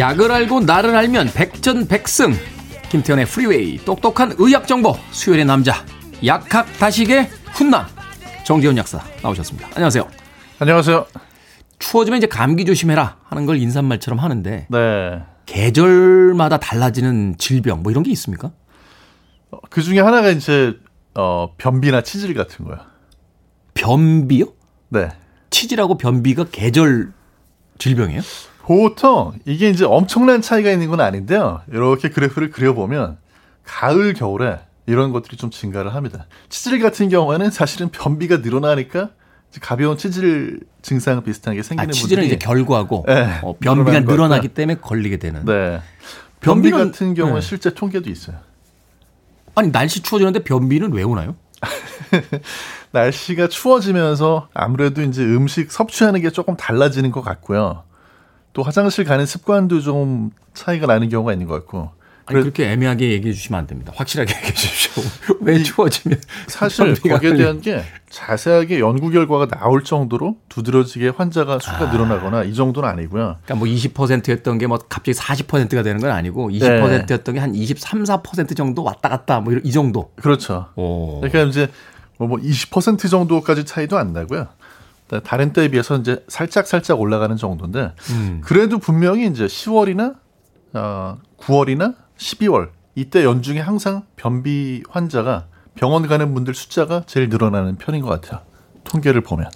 약을 알고 나를 알면 백전백승. 김태현의 프리웨이 똑똑한 의학 정보 수요일의 남자 약학 다식의 훈남 정재훈 약사 나오셨습니다. 안녕하세요. 안녕하세요. 추워지면 이제 감기 조심해라 하는 걸 인사말처럼 하는데 네. 계절마다 달라지는 질병 뭐 이런 게 있습니까? 그 중에 하나가 이제 어, 변비나 치질 같은 거요. 변비요? 네. 치질하고 변비가 계절 질병이에요? 보통 이게 이제 엄청난 차이가 있는 건 아닌데요. 이렇게 그래프를 그려보면 가을, 겨울에 이런 것들이 좀 증가를 합니다. 치질 같은 경우에는 사실은 변비가 늘어나니까 가벼운 치질 증상 비슷한 게 생기는 아, 치질은 이제 결과고 네, 어, 변비가 늘어나기 같다. 때문에 걸리게 되는. 네. 변비 변비는- 같은 경우는 네. 실제 통계도 있어요. 아니 날씨 추워지는데 변비는 왜 오나요? 날씨가 추워지면서 아무래도 이제 음식 섭취하는 게 조금 달라지는 것 같고요. 또 화장실 가는 습관도 좀 차이가 나는 경우가 있는 것 같고. 아니, 그렇게 애매하게 얘기해 주시면 안 됩니다. 확실하게 얘기해 주십시오. 왜 추워지면 사실 거기에 대한 게 자세하게 연구 결과가 나올 정도로 두드러지게 환자가 수가 늘어나거나 이 정도는 아니고요. 그러니까 뭐 20%였던 게 뭐 갑자기 40%가 되는 건 아니고 20%였던 게 한 23, 4% 정도 왔다 갔다 뭐 이 정도. 그렇죠. 오. 그러니까 이제 뭐20% 정도까지 차이도 안 나고요. 다른 때에 비해서 이제 살짝 살짝 올라가는 정도인데 음. 그래도 분명히 이제 10월이나 어, 9월이나 12월 이때 연중에 항상 변비 환자가 병원 가는 분들 숫자가 제일 늘어나는 편인 것 같아요. 통계를 보면.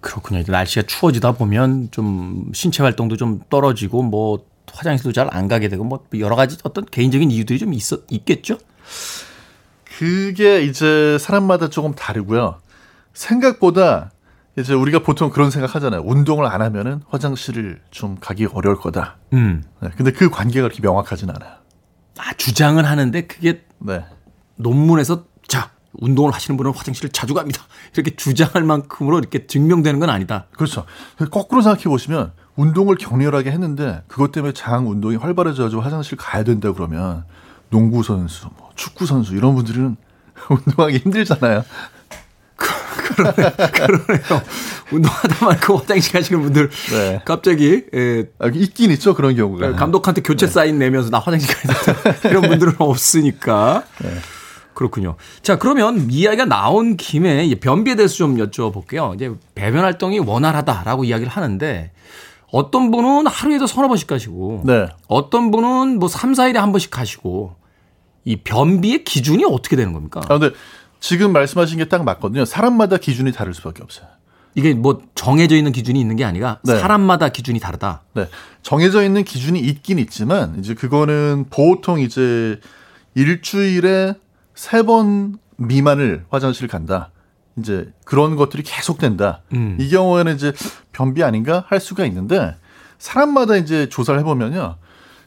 그렇군요. 날씨가 추워지다 보면 좀 신체 활동도 좀 떨어지고 뭐 화장실도 잘 안 가게 되고 뭐 여러 가지 어떤 개인적인 이유들이 좀 있어 있겠죠? 그게 이제 사람마다 조금 다르고요. 생각보다 이제 우리가 보통 그런 생각 하잖아요. 운동을 안 하면은 화장실을 좀 가기 어려울 거다. 음. 네, 근데 그 관계가 그렇게 명확하진 않아요. 아, 주장은 하는데 그게 네. 논문에서 자, 운동을 하시는 분은 화장실을 자주 갑니다. 이렇게 주장할 만큼으로 이렇게 증명되는 건 아니다. 그렇죠. 거꾸로 생각해 보시면 운동을 격렬하게 했는데 그것 때문에 장 운동이 활발해져가지고 화장실 가야 된다 그러면 농구 선수, 뭐 축구 선수 이런 분들은 운동하기 힘들잖아요. 그러네요. 운동하다 말고 화장실 가시는 분들 네. 갑자기 예, 아, 있긴 있죠 그런 경우가. 감독한테 교체 사인 내면서 나 화장실 가야 된다. 이런 분들은 없으니까. 그렇군요. 자, 그러면 이야기가 나온 김에 이 변비에 대해서 좀 여쭤볼게요. 이제 배변 활동이 원활하다라고 이야기를 하는데 어떤 분은 하루에도 서너 번씩 가시고 네. 어떤 분은 뭐 3, 4일에 한 번씩 가시고 이 변비의 기준이 어떻게 되는 겁니까? 아, 근데 지금 말씀하신 게 딱 맞거든요. 사람마다 기준이 다를 수밖에 없어요. 이게 뭐 정해져 있는 기준이 있는 게 아니라 네. 사람마다 기준이 다르다. 네. 정해져 있는 기준이 있긴 있지만 이제 그거는 보통 이제 일주일에 세 번 미만을 화장실 간다. 이제 그런 것들이 계속된다. 음. 이 경우에는 이제 변비 아닌가 할 수가 있는데 사람마다 이제 조사를 해보면요.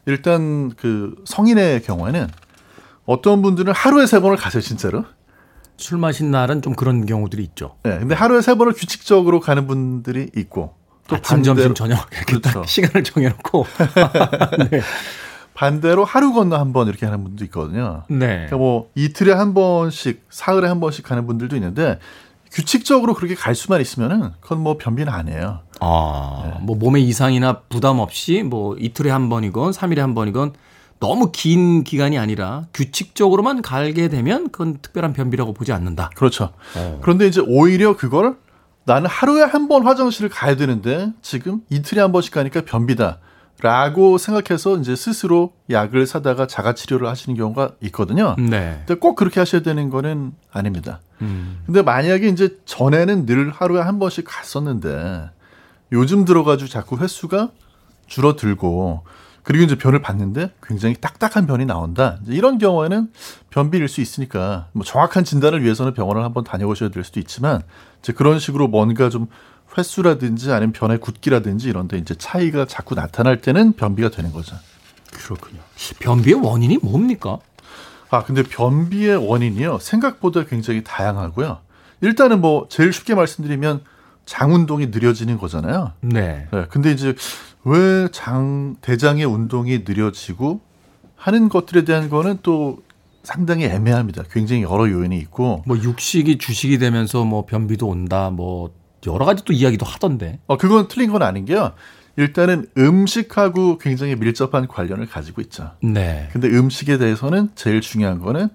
일단 그 성인의 경우에는 어떤 분들은 하루에 세 번을 가세요, 진짜로. 술 마신 날은 좀 그런 경우들이 있죠. 네, 근데 하루에 세 번을 규칙적으로 가는 분들이 있고 또 아침, 점심, 반대로- 저녁 이렇게 딱 그렇죠. 시간을 정해놓고 네. 반대로 하루 건너 한 번 이렇게 하는 분도 있거든요. 네. 그러니까 뭐 이틀에 한 번씩, 사흘에 한 번씩 가는 분들도 있는데 규칙적으로 그렇게 갈 수만 있으면은 그건 뭐 변비는 아니에요. 아, 뭐 몸에 이상이나 부담 없이 뭐 이틀에 한 번이건 3일에 한 번이건 너무 긴 기간이 아니라 규칙적으로만 갈게 되면 그건 특별한 변비라고 보지 않는다. 그렇죠. 어. 그런데 이제 오히려 그걸 나는 하루에 한 번 화장실을 가야 되는데 지금 이틀에 한 번씩 가니까 변비다. 라고 생각해서 이제 스스로 약을 사다가 자가 치료를 하시는 경우가 있거든요. 네. 근데 꼭 그렇게 하셔야 되는 거는 아닙니다. 음. 근데 만약에 이제 전에는 늘 하루에 한 번씩 갔었는데 요즘 들어가지고 자꾸 횟수가 줄어들고 그리고 이제 변을 봤는데 굉장히 딱딱한 변이 나온다. 이런 경우에는 변비일 수 있으니까 뭐 정확한 진단을 위해서는 병원을 한번 다녀오셔야 될 수도 있지만 이제 그런 식으로 뭔가 좀 횟수라든지 아니면 변의 굳기라든지 이런데 이제 차이가 자꾸 나타날 때는 변비가 되는 거죠. 그렇군요. 변비의 원인이 뭡니까? 아, 근데 변비의 원인이요. 생각보다 굉장히 다양하고요. 일단은 뭐 제일 쉽게 말씀드리면 장 운동이 느려지는 거잖아요. 네. 네, 근데 이제 왜 장 대장의 운동이 느려지고 하는 것들에 대한 거는 또 상당히 애매합니다. 굉장히 여러 요인이 있고. 뭐 육식이 주식이 되면서 뭐 변비도 온다. 뭐 여러 가지 또 이야기도 하던데. 어, 그건 틀린 건 아닌 게요. 일단은 음식하고 굉장히 밀접한 관련을 가지고 있죠. 네. 근데 음식에 대해서는 제일 중요한 거는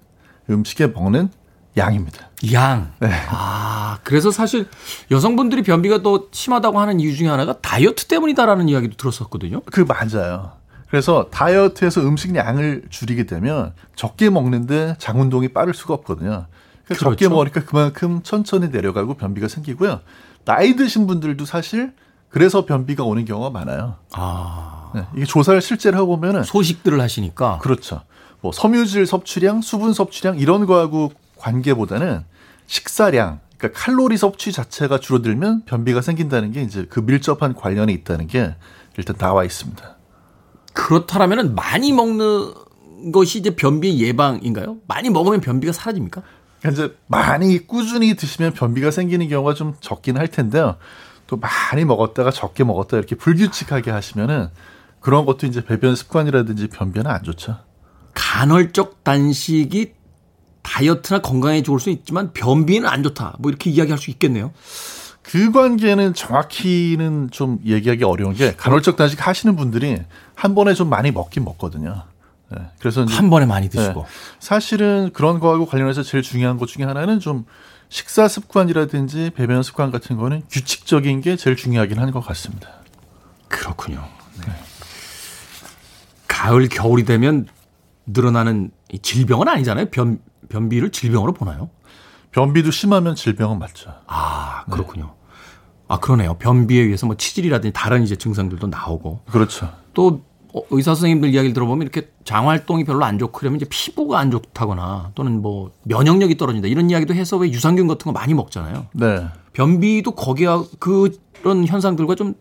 음식에 먹는 양입니다. 양. 네. 아, 그래서 사실 여성분들이 변비가 더 심하다고 하는 이유 중에 하나가 다이어트 때문이다라는 이야기도 들었었거든요. 그 맞아요. 그래서 다이어트에서 음식 양을 줄이게 되면 적게 먹는데 장 운동이 빠를 수가 없거든요. 그러니까 적게 그렇죠. 먹으니까 그만큼 천천히 내려가고 변비가 생기고요. 나이 드신 분들도 사실 그래서 변비가 오는 경우가 많아요. 아. 네, 이게 조사를 실제로 해보면은 소식들을 하시니까. 그렇죠. 뭐 섬유질 섭취량, 수분 섭취량 이런 거하고 관계보다는 식사량, 그러니까 칼로리 섭취 자체가 줄어들면 변비가 생긴다는 게 이제 그 밀접한 관련이 있다는 게 일단 나와 있습니다. 그렇다면은 많이 먹는 것이 이제 변비 예방인가요? 많이 먹으면 변비가 사라집니까? 그러니까 이제 많이 꾸준히 드시면 변비가 생기는 경우가 좀 적긴 할 텐데요. 또 많이 먹었다가 적게 먹었다 이렇게 불규칙하게 하시면은 그런 것도 이제 배변 습관이라든지 변비는 안 좋죠. 간헐적 단식이 다이어트나 건강에 좋을 수 있지만 변비는 안 좋다. 뭐 이렇게 이야기할 수 있겠네요. 그 관계는 정확히는 좀 얘기하기 어려운 게 간헐적 단식 하시는 분들이 한 번에 좀 많이 먹긴 먹거든요. 네, 그래서 한 번에 많이 드시고. 네, 사실은 그런 거하고 관련해서 제일 중요한 것 중에 하나는 좀 식사 습관이라든지 배변 습관 같은 거는 규칙적인 게 제일 중요하긴 한 것 같습니다. 그렇군요. 네. 가을 겨울이 되면 늘어나는 이 질병은 아니잖아요. 변 변비를 질병으로 보나요? 변비도 심하면 질병은 맞죠. 아 그렇군요. 아 그러네요. 변비에 의해서 뭐 치질이라든지 다른 이제 증상들도 나오고 그렇죠. 또 어, 의사 선생님들 이야기를 들어보면 이렇게 장 활동이 별로 안 좋고 그러면 이제 피부가 안 좋다거나 또는 뭐 면역력이 떨어진다 이런 이야기도 해서 왜 유산균 같은 거 많이 먹잖아요. 네. 변비도 거기와 그런 현상들과 좀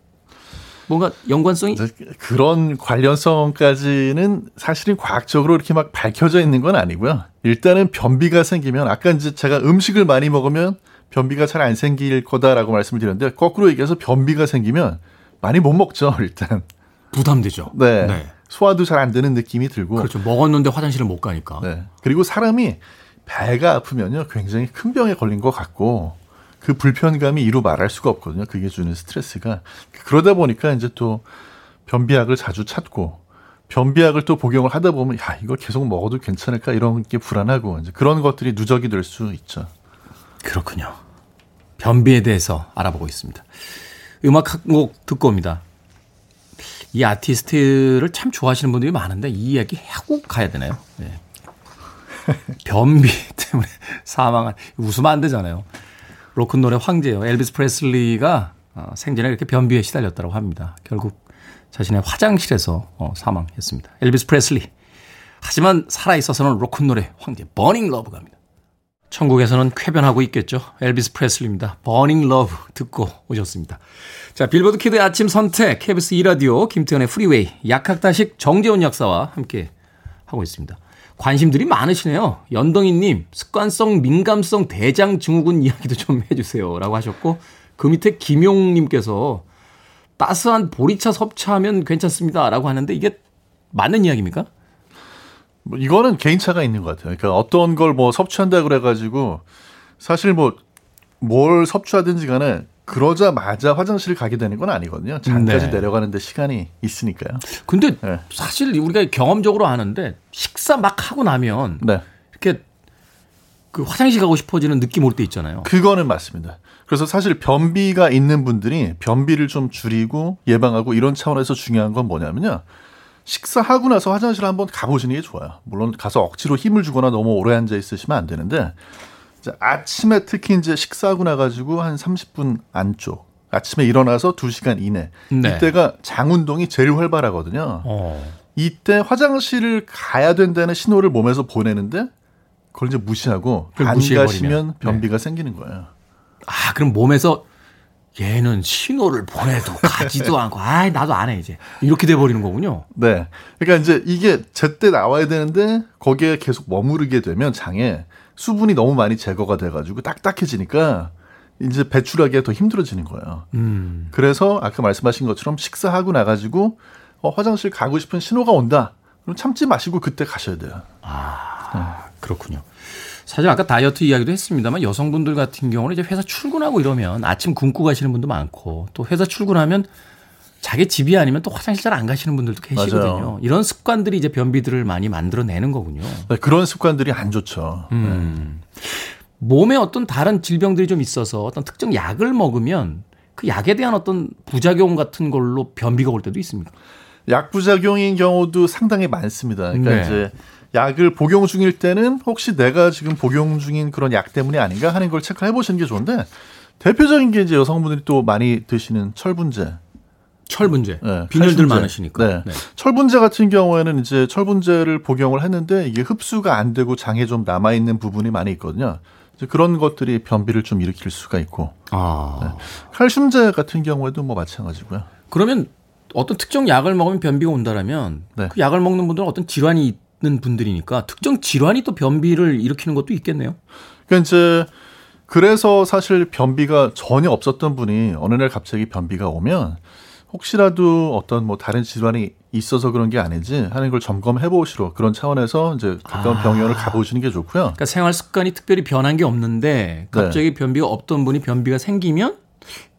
뭔가 연관성이 그런 관련성까지는 사실은 과학적으로 이렇게 막 밝혀져 있는 건 아니고요. 일단은 변비가 생기면 아까 이제 제가 음식을 많이 먹으면 변비가 잘 안 생길 거다라고 말씀을 드렸는데 거꾸로 얘기해서 변비가 생기면 많이 못 먹죠, 일단. 부담되죠. 네. 네. 소화도 잘 안 되는 느낌이 들고. 그렇죠. 먹었는데 화장실을 못 가니까. 네. 그리고 사람이 배가 아프면요, 굉장히 큰 병에 걸린 것 같고 그 불편감이 이루 말할 수가 없거든요. 그게 주는 스트레스가. 그러다 보니까 이제 또 변비약을 자주 찾고 변비약을 또 복용을 하다 보면 야, 이걸 계속 먹어도 괜찮을까 이런 게 불안하고 이제 그런 것들이 누적이 될 수 있죠. 그렇군요. 변비에 대해서 알아보고 있습니다. 음악 한 곡 듣고 옵니다. 이 아티스트를 참 좋아하시는 분들이 많은데 이 이야기 하고 가야 되나요? 네. 변비 때문에 사망한 웃으면 안 되잖아요. 로큰롤의 황제요. 엘비스 프레슬리가 어, 생전에 이렇게 변비에 시달렸다고 합니다. 결국 자신의 화장실에서 어, 사망했습니다. 엘비스 프레슬리. 하지만 살아있어서는 로큰롤의 황제 Burning Love 갑니다. 천국에서는 쾌변하고 있겠죠. 엘비스 프레슬리입니다. Burning Love 듣고 오셨습니다. 자, 빌보드 키드의 아침 선택, KBS 2라디오, 김태훈의 프리웨이, 약학다식 정재훈 약사와 함께 하고 있습니다. 관심들이 많으시네요. 연동이님, 습관성 민감성 대장 증후군 이야기도 좀 해주세요. 라고 하셨고, 그 밑에 김용님께서 따스한 보리차 섭취하면 괜찮습니다. 라고 하는데 이게 맞는 이야기입니까? 뭐 이거는 개인차가 있는 것 같아요. 그러니까 어떤 걸 뭐 섭취한다 그래가지고 사실 뭐 뭘 섭취하든지 간에 그러자마자 화장실을 가게 되는 건 아니거든요. 장까지 네. 내려가는데 시간이 있으니까요. 근데 네. 사실 우리가 경험적으로 아는데 식사 막 하고 나면 네. 이렇게 그 화장실 가고 싶어지는 느낌 올 때 있잖아요. 그거는 맞습니다. 그래서 사실 변비가 있는 분들이 변비를 좀 줄이고 예방하고 이런 차원에서 중요한 건 뭐냐면요. 식사하고 나서 화장실 한번 가보시는 게 좋아요. 물론 가서 억지로 힘을 주거나 너무 오래 앉아 있으시면 안 되는데 아침에 특히 이제 식사하고 나가지고 한 30분 안쪽 아침에 일어나서 2시간 이내 네. 이때가 장 운동이 제일 활발하거든요. 어. 이때 화장실을 가야 된다는 신호를 몸에서 보내는데 그걸 이제 무시하고 그걸 안. 가시면 변비가 생기는 거예요. 아, 그럼 몸에서 얘는 신호를 보내도 가지도 않고, 아이, 나도 안 해, 이제. 이렇게 돼버리는 거군요. 네. 그러니까 이제 이게 제때 나와야 되는데 거기에 계속 머무르게 되면 장에 수분이 너무 많이 제거가 돼가지고 딱딱해지니까 이제 배출하기가 더 힘들어지는 거예요. 음. 그래서 아까 말씀하신 것처럼 식사하고 나가지고 어, 화장실 가고 싶은 신호가 온다. 그럼 참지 마시고 그때 가셔야 돼요. 아, 그렇군요. 사실 아까 다이어트 이야기도 했습니다만 여성분들 같은 경우는 이제 회사 출근하고 이러면 아침 굶고 가시는 분도 많고 또 회사 출근하면 자기 집이 아니면 또 화장실 잘 안 가시는 분들도 계시거든요. 맞아요. 이런 습관들이 이제 변비들을 많이 만들어내는 거군요. 네, 그런 습관들이 안 좋죠. 음. 몸에 어떤 다른 질병들이 좀 있어서 어떤 특정 약을 먹으면 그 약에 대한 어떤 부작용 같은 걸로 변비가 올 때도 있습니다. 약 부작용인 경우도 상당히 많습니다. 그러니까 네. 이제 약을 복용 중일 때는 혹시 내가 지금 복용 중인 그런 약 때문이 아닌가 하는 걸 체크해 보시는 게 좋은데 대표적인 게 이제 여성분들이 또 많이 드시는 철분제. 철분제. 네, 빈혈들. 많으시니까. 네. 네. 철분제 같은 경우에는 이제 철분제를 복용을 했는데 이게 흡수가 안 되고 장에 좀 남아 있는 부분이 많이 있거든요. 이제 그런 것들이 변비를 좀 일으킬 수가 있고 아. 칼슘제 같은 경우에도 뭐 마찬가지고요. 그러면 어떤 특정 약을 먹으면 변비가 온다라면 네. 그 약을 먹는 분들은 어떤 질환이 있는 분들이니까 특정 질환이 또 변비를 일으키는 것도 있겠네요. 그러니까 이제 그래서 사실 변비가 전혀 없었던 분이 어느 날 갑자기 변비가 오면 혹시라도 어떤 뭐 다른 질환이 있어서 그런 게 아닌지 하는 걸 점검해 보시러 그런 차원에서 이제 가까운 아. 병원을 가보시는 게 좋고요. 그러니까 생활 습관이 특별히 변한 게 없는데 갑자기 변비가 없던 분이 변비가 생기면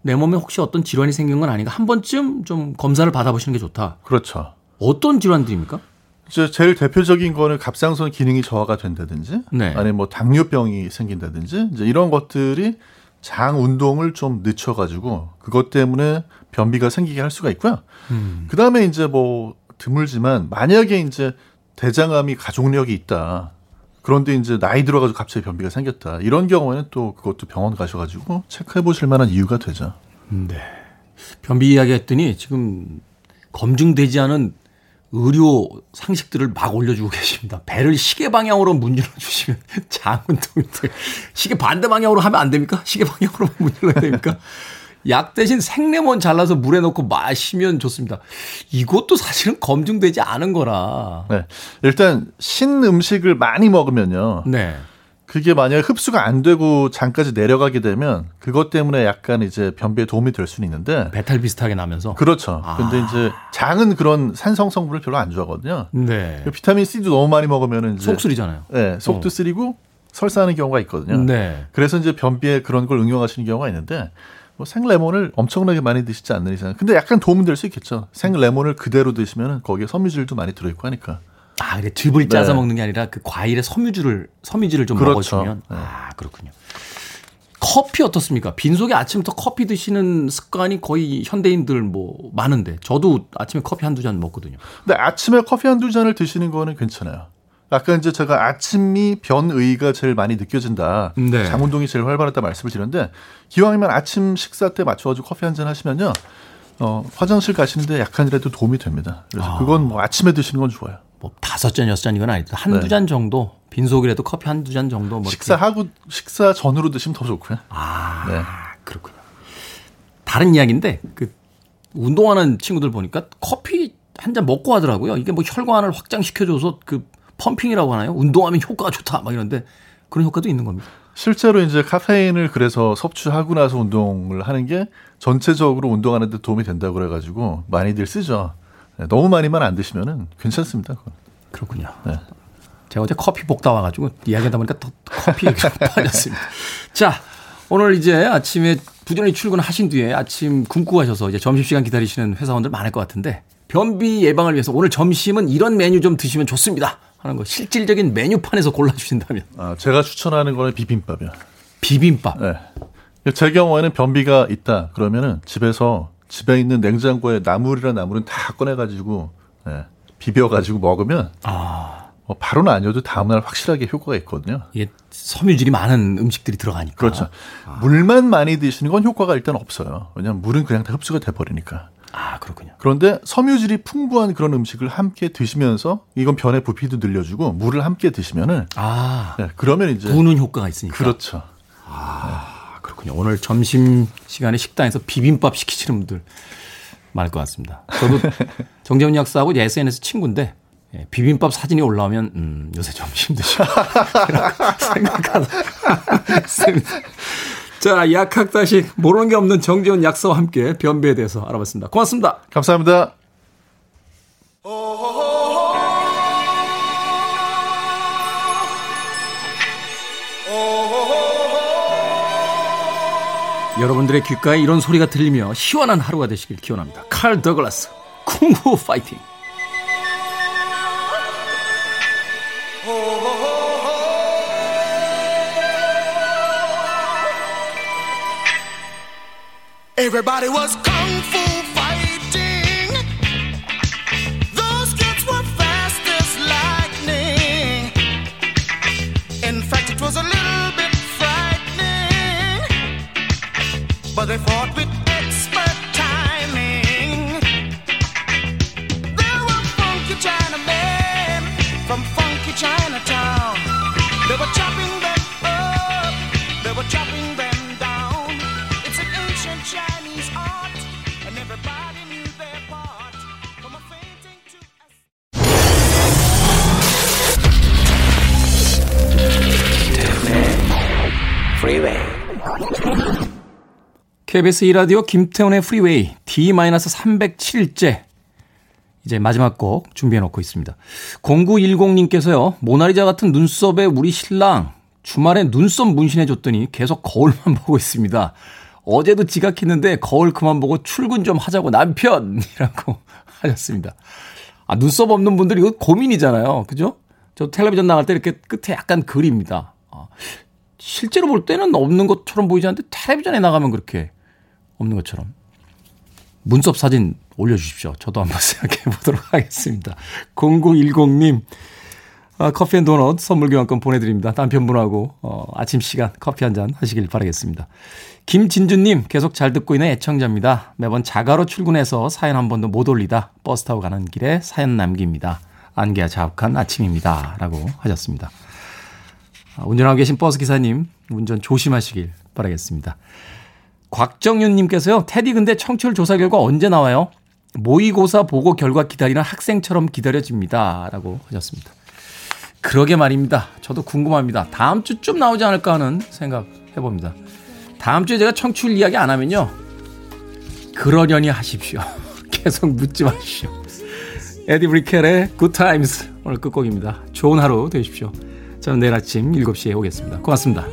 내 몸에 혹시 어떤 질환이 생긴 건 아닌가 한 번쯤 좀 검사를 받아보시는 게 좋다. 그렇죠. 어떤 질환들입니까? 이제 제일 대표적인 거는 갑상선 기능이 저하가 된다든지, 네. 아니면 뭐 당뇨병이 생긴다든지, 이제 이런 것들이 장 운동을 좀 늦춰가지고 그것 때문에 변비가 생기게 할 수가 있고요. 음. 그 다음에 이제 뭐 드물지만 만약에 이제 대장암이 가족력이 있다. 그런데 이제 나이 들어가지고 갑자기 변비가 생겼다. 이런 경우에는 또 그것도 병원 가셔가지고 체크해 보실 만한 이유가 되죠. 네. 변비 이야기 했더니 지금 검증되지 않은 의료 상식들을 막 올려주고 계십니다. 배를 시계 방향으로 문질러 주시면 장 운동이 돼. 시계 반대 방향으로 하면 안 됩니까? 시계 방향으로 문질러야 됩니까? 약 대신 생레몬 잘라서 물에 넣고 마시면 좋습니다. 이것도 사실은 검증되지 않은 거라. 네. 일단 신 음식을 많이 먹으면요. 네. 그게 만약에 흡수가 안 되고 장까지 내려가게 되면 그것 때문에 약간 이제 변비에 도움이 될 수는 있는데 배탈 비슷하게 나면서. 그렇죠. 아. 근데 이제 장은 그런 산성 성분을 별로 안 좋아하거든요. 네. 비타민 C도 너무 많이 먹으면 이제 속쓰리잖아요. 네, 속도 어. 쓰리고 설사하는 경우가 있거든요. 네. 그래서 이제 변비에 그런 걸 응용하시는 경우가 있는데 뭐 생레몬을 엄청나게 많이 드시지 않는 이상 근데 약간 도움은 될 수 있겠죠. 생레몬을 그대로 드시면 거기에 섬유질도 많이 들어있고 하니까. 아, 그래 즙을 짜서 네. 먹는 게 아니라 그 과일의 섬유질을 섬유질을 좀 그렇죠. 먹어주면 네. 아 그렇군요. 커피 어떻습니까? 빈속에 아침부터 커피 드시는 습관이 거의 현대인들 뭐 많은데 저도 아침에 커피 한두 잔 먹거든요. 근데 아침에 커피 한두 잔을 드시는 거는 괜찮아요. 아까 이제 제가 아침이 변의가 제일 많이 느껴진다. 네. 장 운동이 제일 활발하다 말씀을 드렸는데 기왕이면 아침 식사 때 맞춰가지고 커피 한 잔 하시면요. 어, 화장실 가시는데 약간이라도 도움이 됩니다. 그래서 아. 그건 뭐 아침에 드시는 건 좋아요. 뭐 다섯 잔 여섯 잔 이건 아니죠. 한두 네. 잔 정도 빈속이라도 커피 한두 잔 정도 뭐. 식사하고 식사 전으로 드시면 더 좋고요. 아 네. 그렇군요. 다른 이야기인데 그 운동하는 친구들 보니까 커피 한 잔 먹고 하더라고요. 이게 뭐 혈관을 확장시켜줘서 그 펌핑이라고 하나요? 운동하면 효과가 좋다 막 이런데 그런 효과도 있는 겁니다. 실제로 이제 카페인을 그래서 섭취하고 나서 운동을 하는 게 전체적으로 운동하는 데 도움이 된다고 그래가지고 많이들 쓰죠. 네, 너무 많이만 안 드시면은 괜찮습니다. 그건. 그렇군요. 네. 제가 어제 커피 볶다 와가지고 이야기하다 보니까 더 커피 얘기가 빠졌습니다. 자, 오늘 이제 아침에 부지런히 출근하신 뒤에 아침 굶고 가셔서 이제 점심시간 기다리시는 회사원들 많을 것 같은데 변비 예방을 위해서 오늘 점심은 이런 메뉴 좀 드시면 좋습니다. 하는 거 실질적인 메뉴판에서 골라주신다면 아, 제가 추천하는 거는 비빔밥이요. 비빔밥. 네. 제 경우에는 변비가 있다 그러면은 집에서 집에 있는 냉장고에 나물이랑 나물은 다 꺼내가지고 네, 비벼가지고 먹으면 아, 뭐 바로는 아니어도 다음날 확실하게 효과가 있거든요. 이게 섬유질이 많은 음식들이 들어가니까. 그렇죠. 물만 많이 드시는 건 효과가 일단 없어요. 왜냐하면 물은 그냥 다 흡수가 돼버리니까. 아, 그렇군요. 그런데 섬유질이 풍부한 그런 음식을 함께 드시면서 이건 변의 부피도 늘려주고 물을 함께 드시면은 아, 네, 그러면 이제 부는 효과가 있으니까. 그렇죠. 아, 그렇군요. 오늘 점심 시간에 식당에서 비빔밥 시키시는 분들 많을 것 같습니다. 저도 정재훈 약사하고 이제 SNS 친구인데 예, 비빔밥 사진이 올라오면 음, 요새 점심 드시고 생각하다. 자, 약학다식 모르는 게 없는 정재훈 약사와 함께 변비에 대해서 알아봤습니다. 고맙습니다. 감사합니다. 여러분들의 귓가에 이런 소리가 들리며 시원한 하루가 되시길 기원합니다. 칼 더글라스, 쿵후 파이팅! Everybody was KBS 2라디오 김태훈의 프리웨이 D-307째 이제 마지막 곡 준비해 놓고 있습니다. 0910님께서요. 모나리자 같은 눈썹에 우리 신랑 주말에 눈썹 문신해 줬더니 계속 거울만 보고 있습니다. 어제도 지각했는데 거울 그만 보고 출근 좀 하자고 남편이라고 하셨습니다. 아, 눈썹 없는 분들 이거 고민이잖아요. 그죠? 저 텔레비전 나갈 때 이렇게 끝에 약간 그립니다. 아, 실제로 볼 때는 없는 것처럼 보이지 않는데 텔레비전에 나가면 그렇게 없는 것처럼. 눈썹 사진 올려주십시오. 저도 한번 생각해 보도록 하겠습니다. 0910님, 아, 커피 and 도넛 선물 교환권 보내드립니다. 남편분하고 어, 아침 시간 커피 한 잔 하시길 바라겠습니다. 김진주님, 계속 잘 듣고 있는 애청자입니다. 매번 자차로 출근해서 사연 한 번도 못 올리다 버스 타고 가는 길에 사연 남깁니다. 안개가 자욱한 아침입니다. 라고 하셨습니다. 아, 운전하고 계신 버스 기사님, 운전 조심하시길 바라겠습니다. 곽정윤님께서요, 테디 근데 청취율 조사 결과 언제 나와요? 모의고사 보고 결과 기다리는 학생처럼 기다려집니다. 라고 하셨습니다. 그러게 말입니다. 저도 궁금합니다. 다음 주쯤 나오지 않을까 하는 생각 해봅니다. 다음 주에 제가 청취율 이야기 안 하면요. 그러려니 하십시오. 계속 묻지 마십시오. 에디 브리켈의 Times 오늘 끝곡입니다. 좋은 하루 되십시오. 저는 내일 아침 7시에 오겠습니다. 고맙습니다.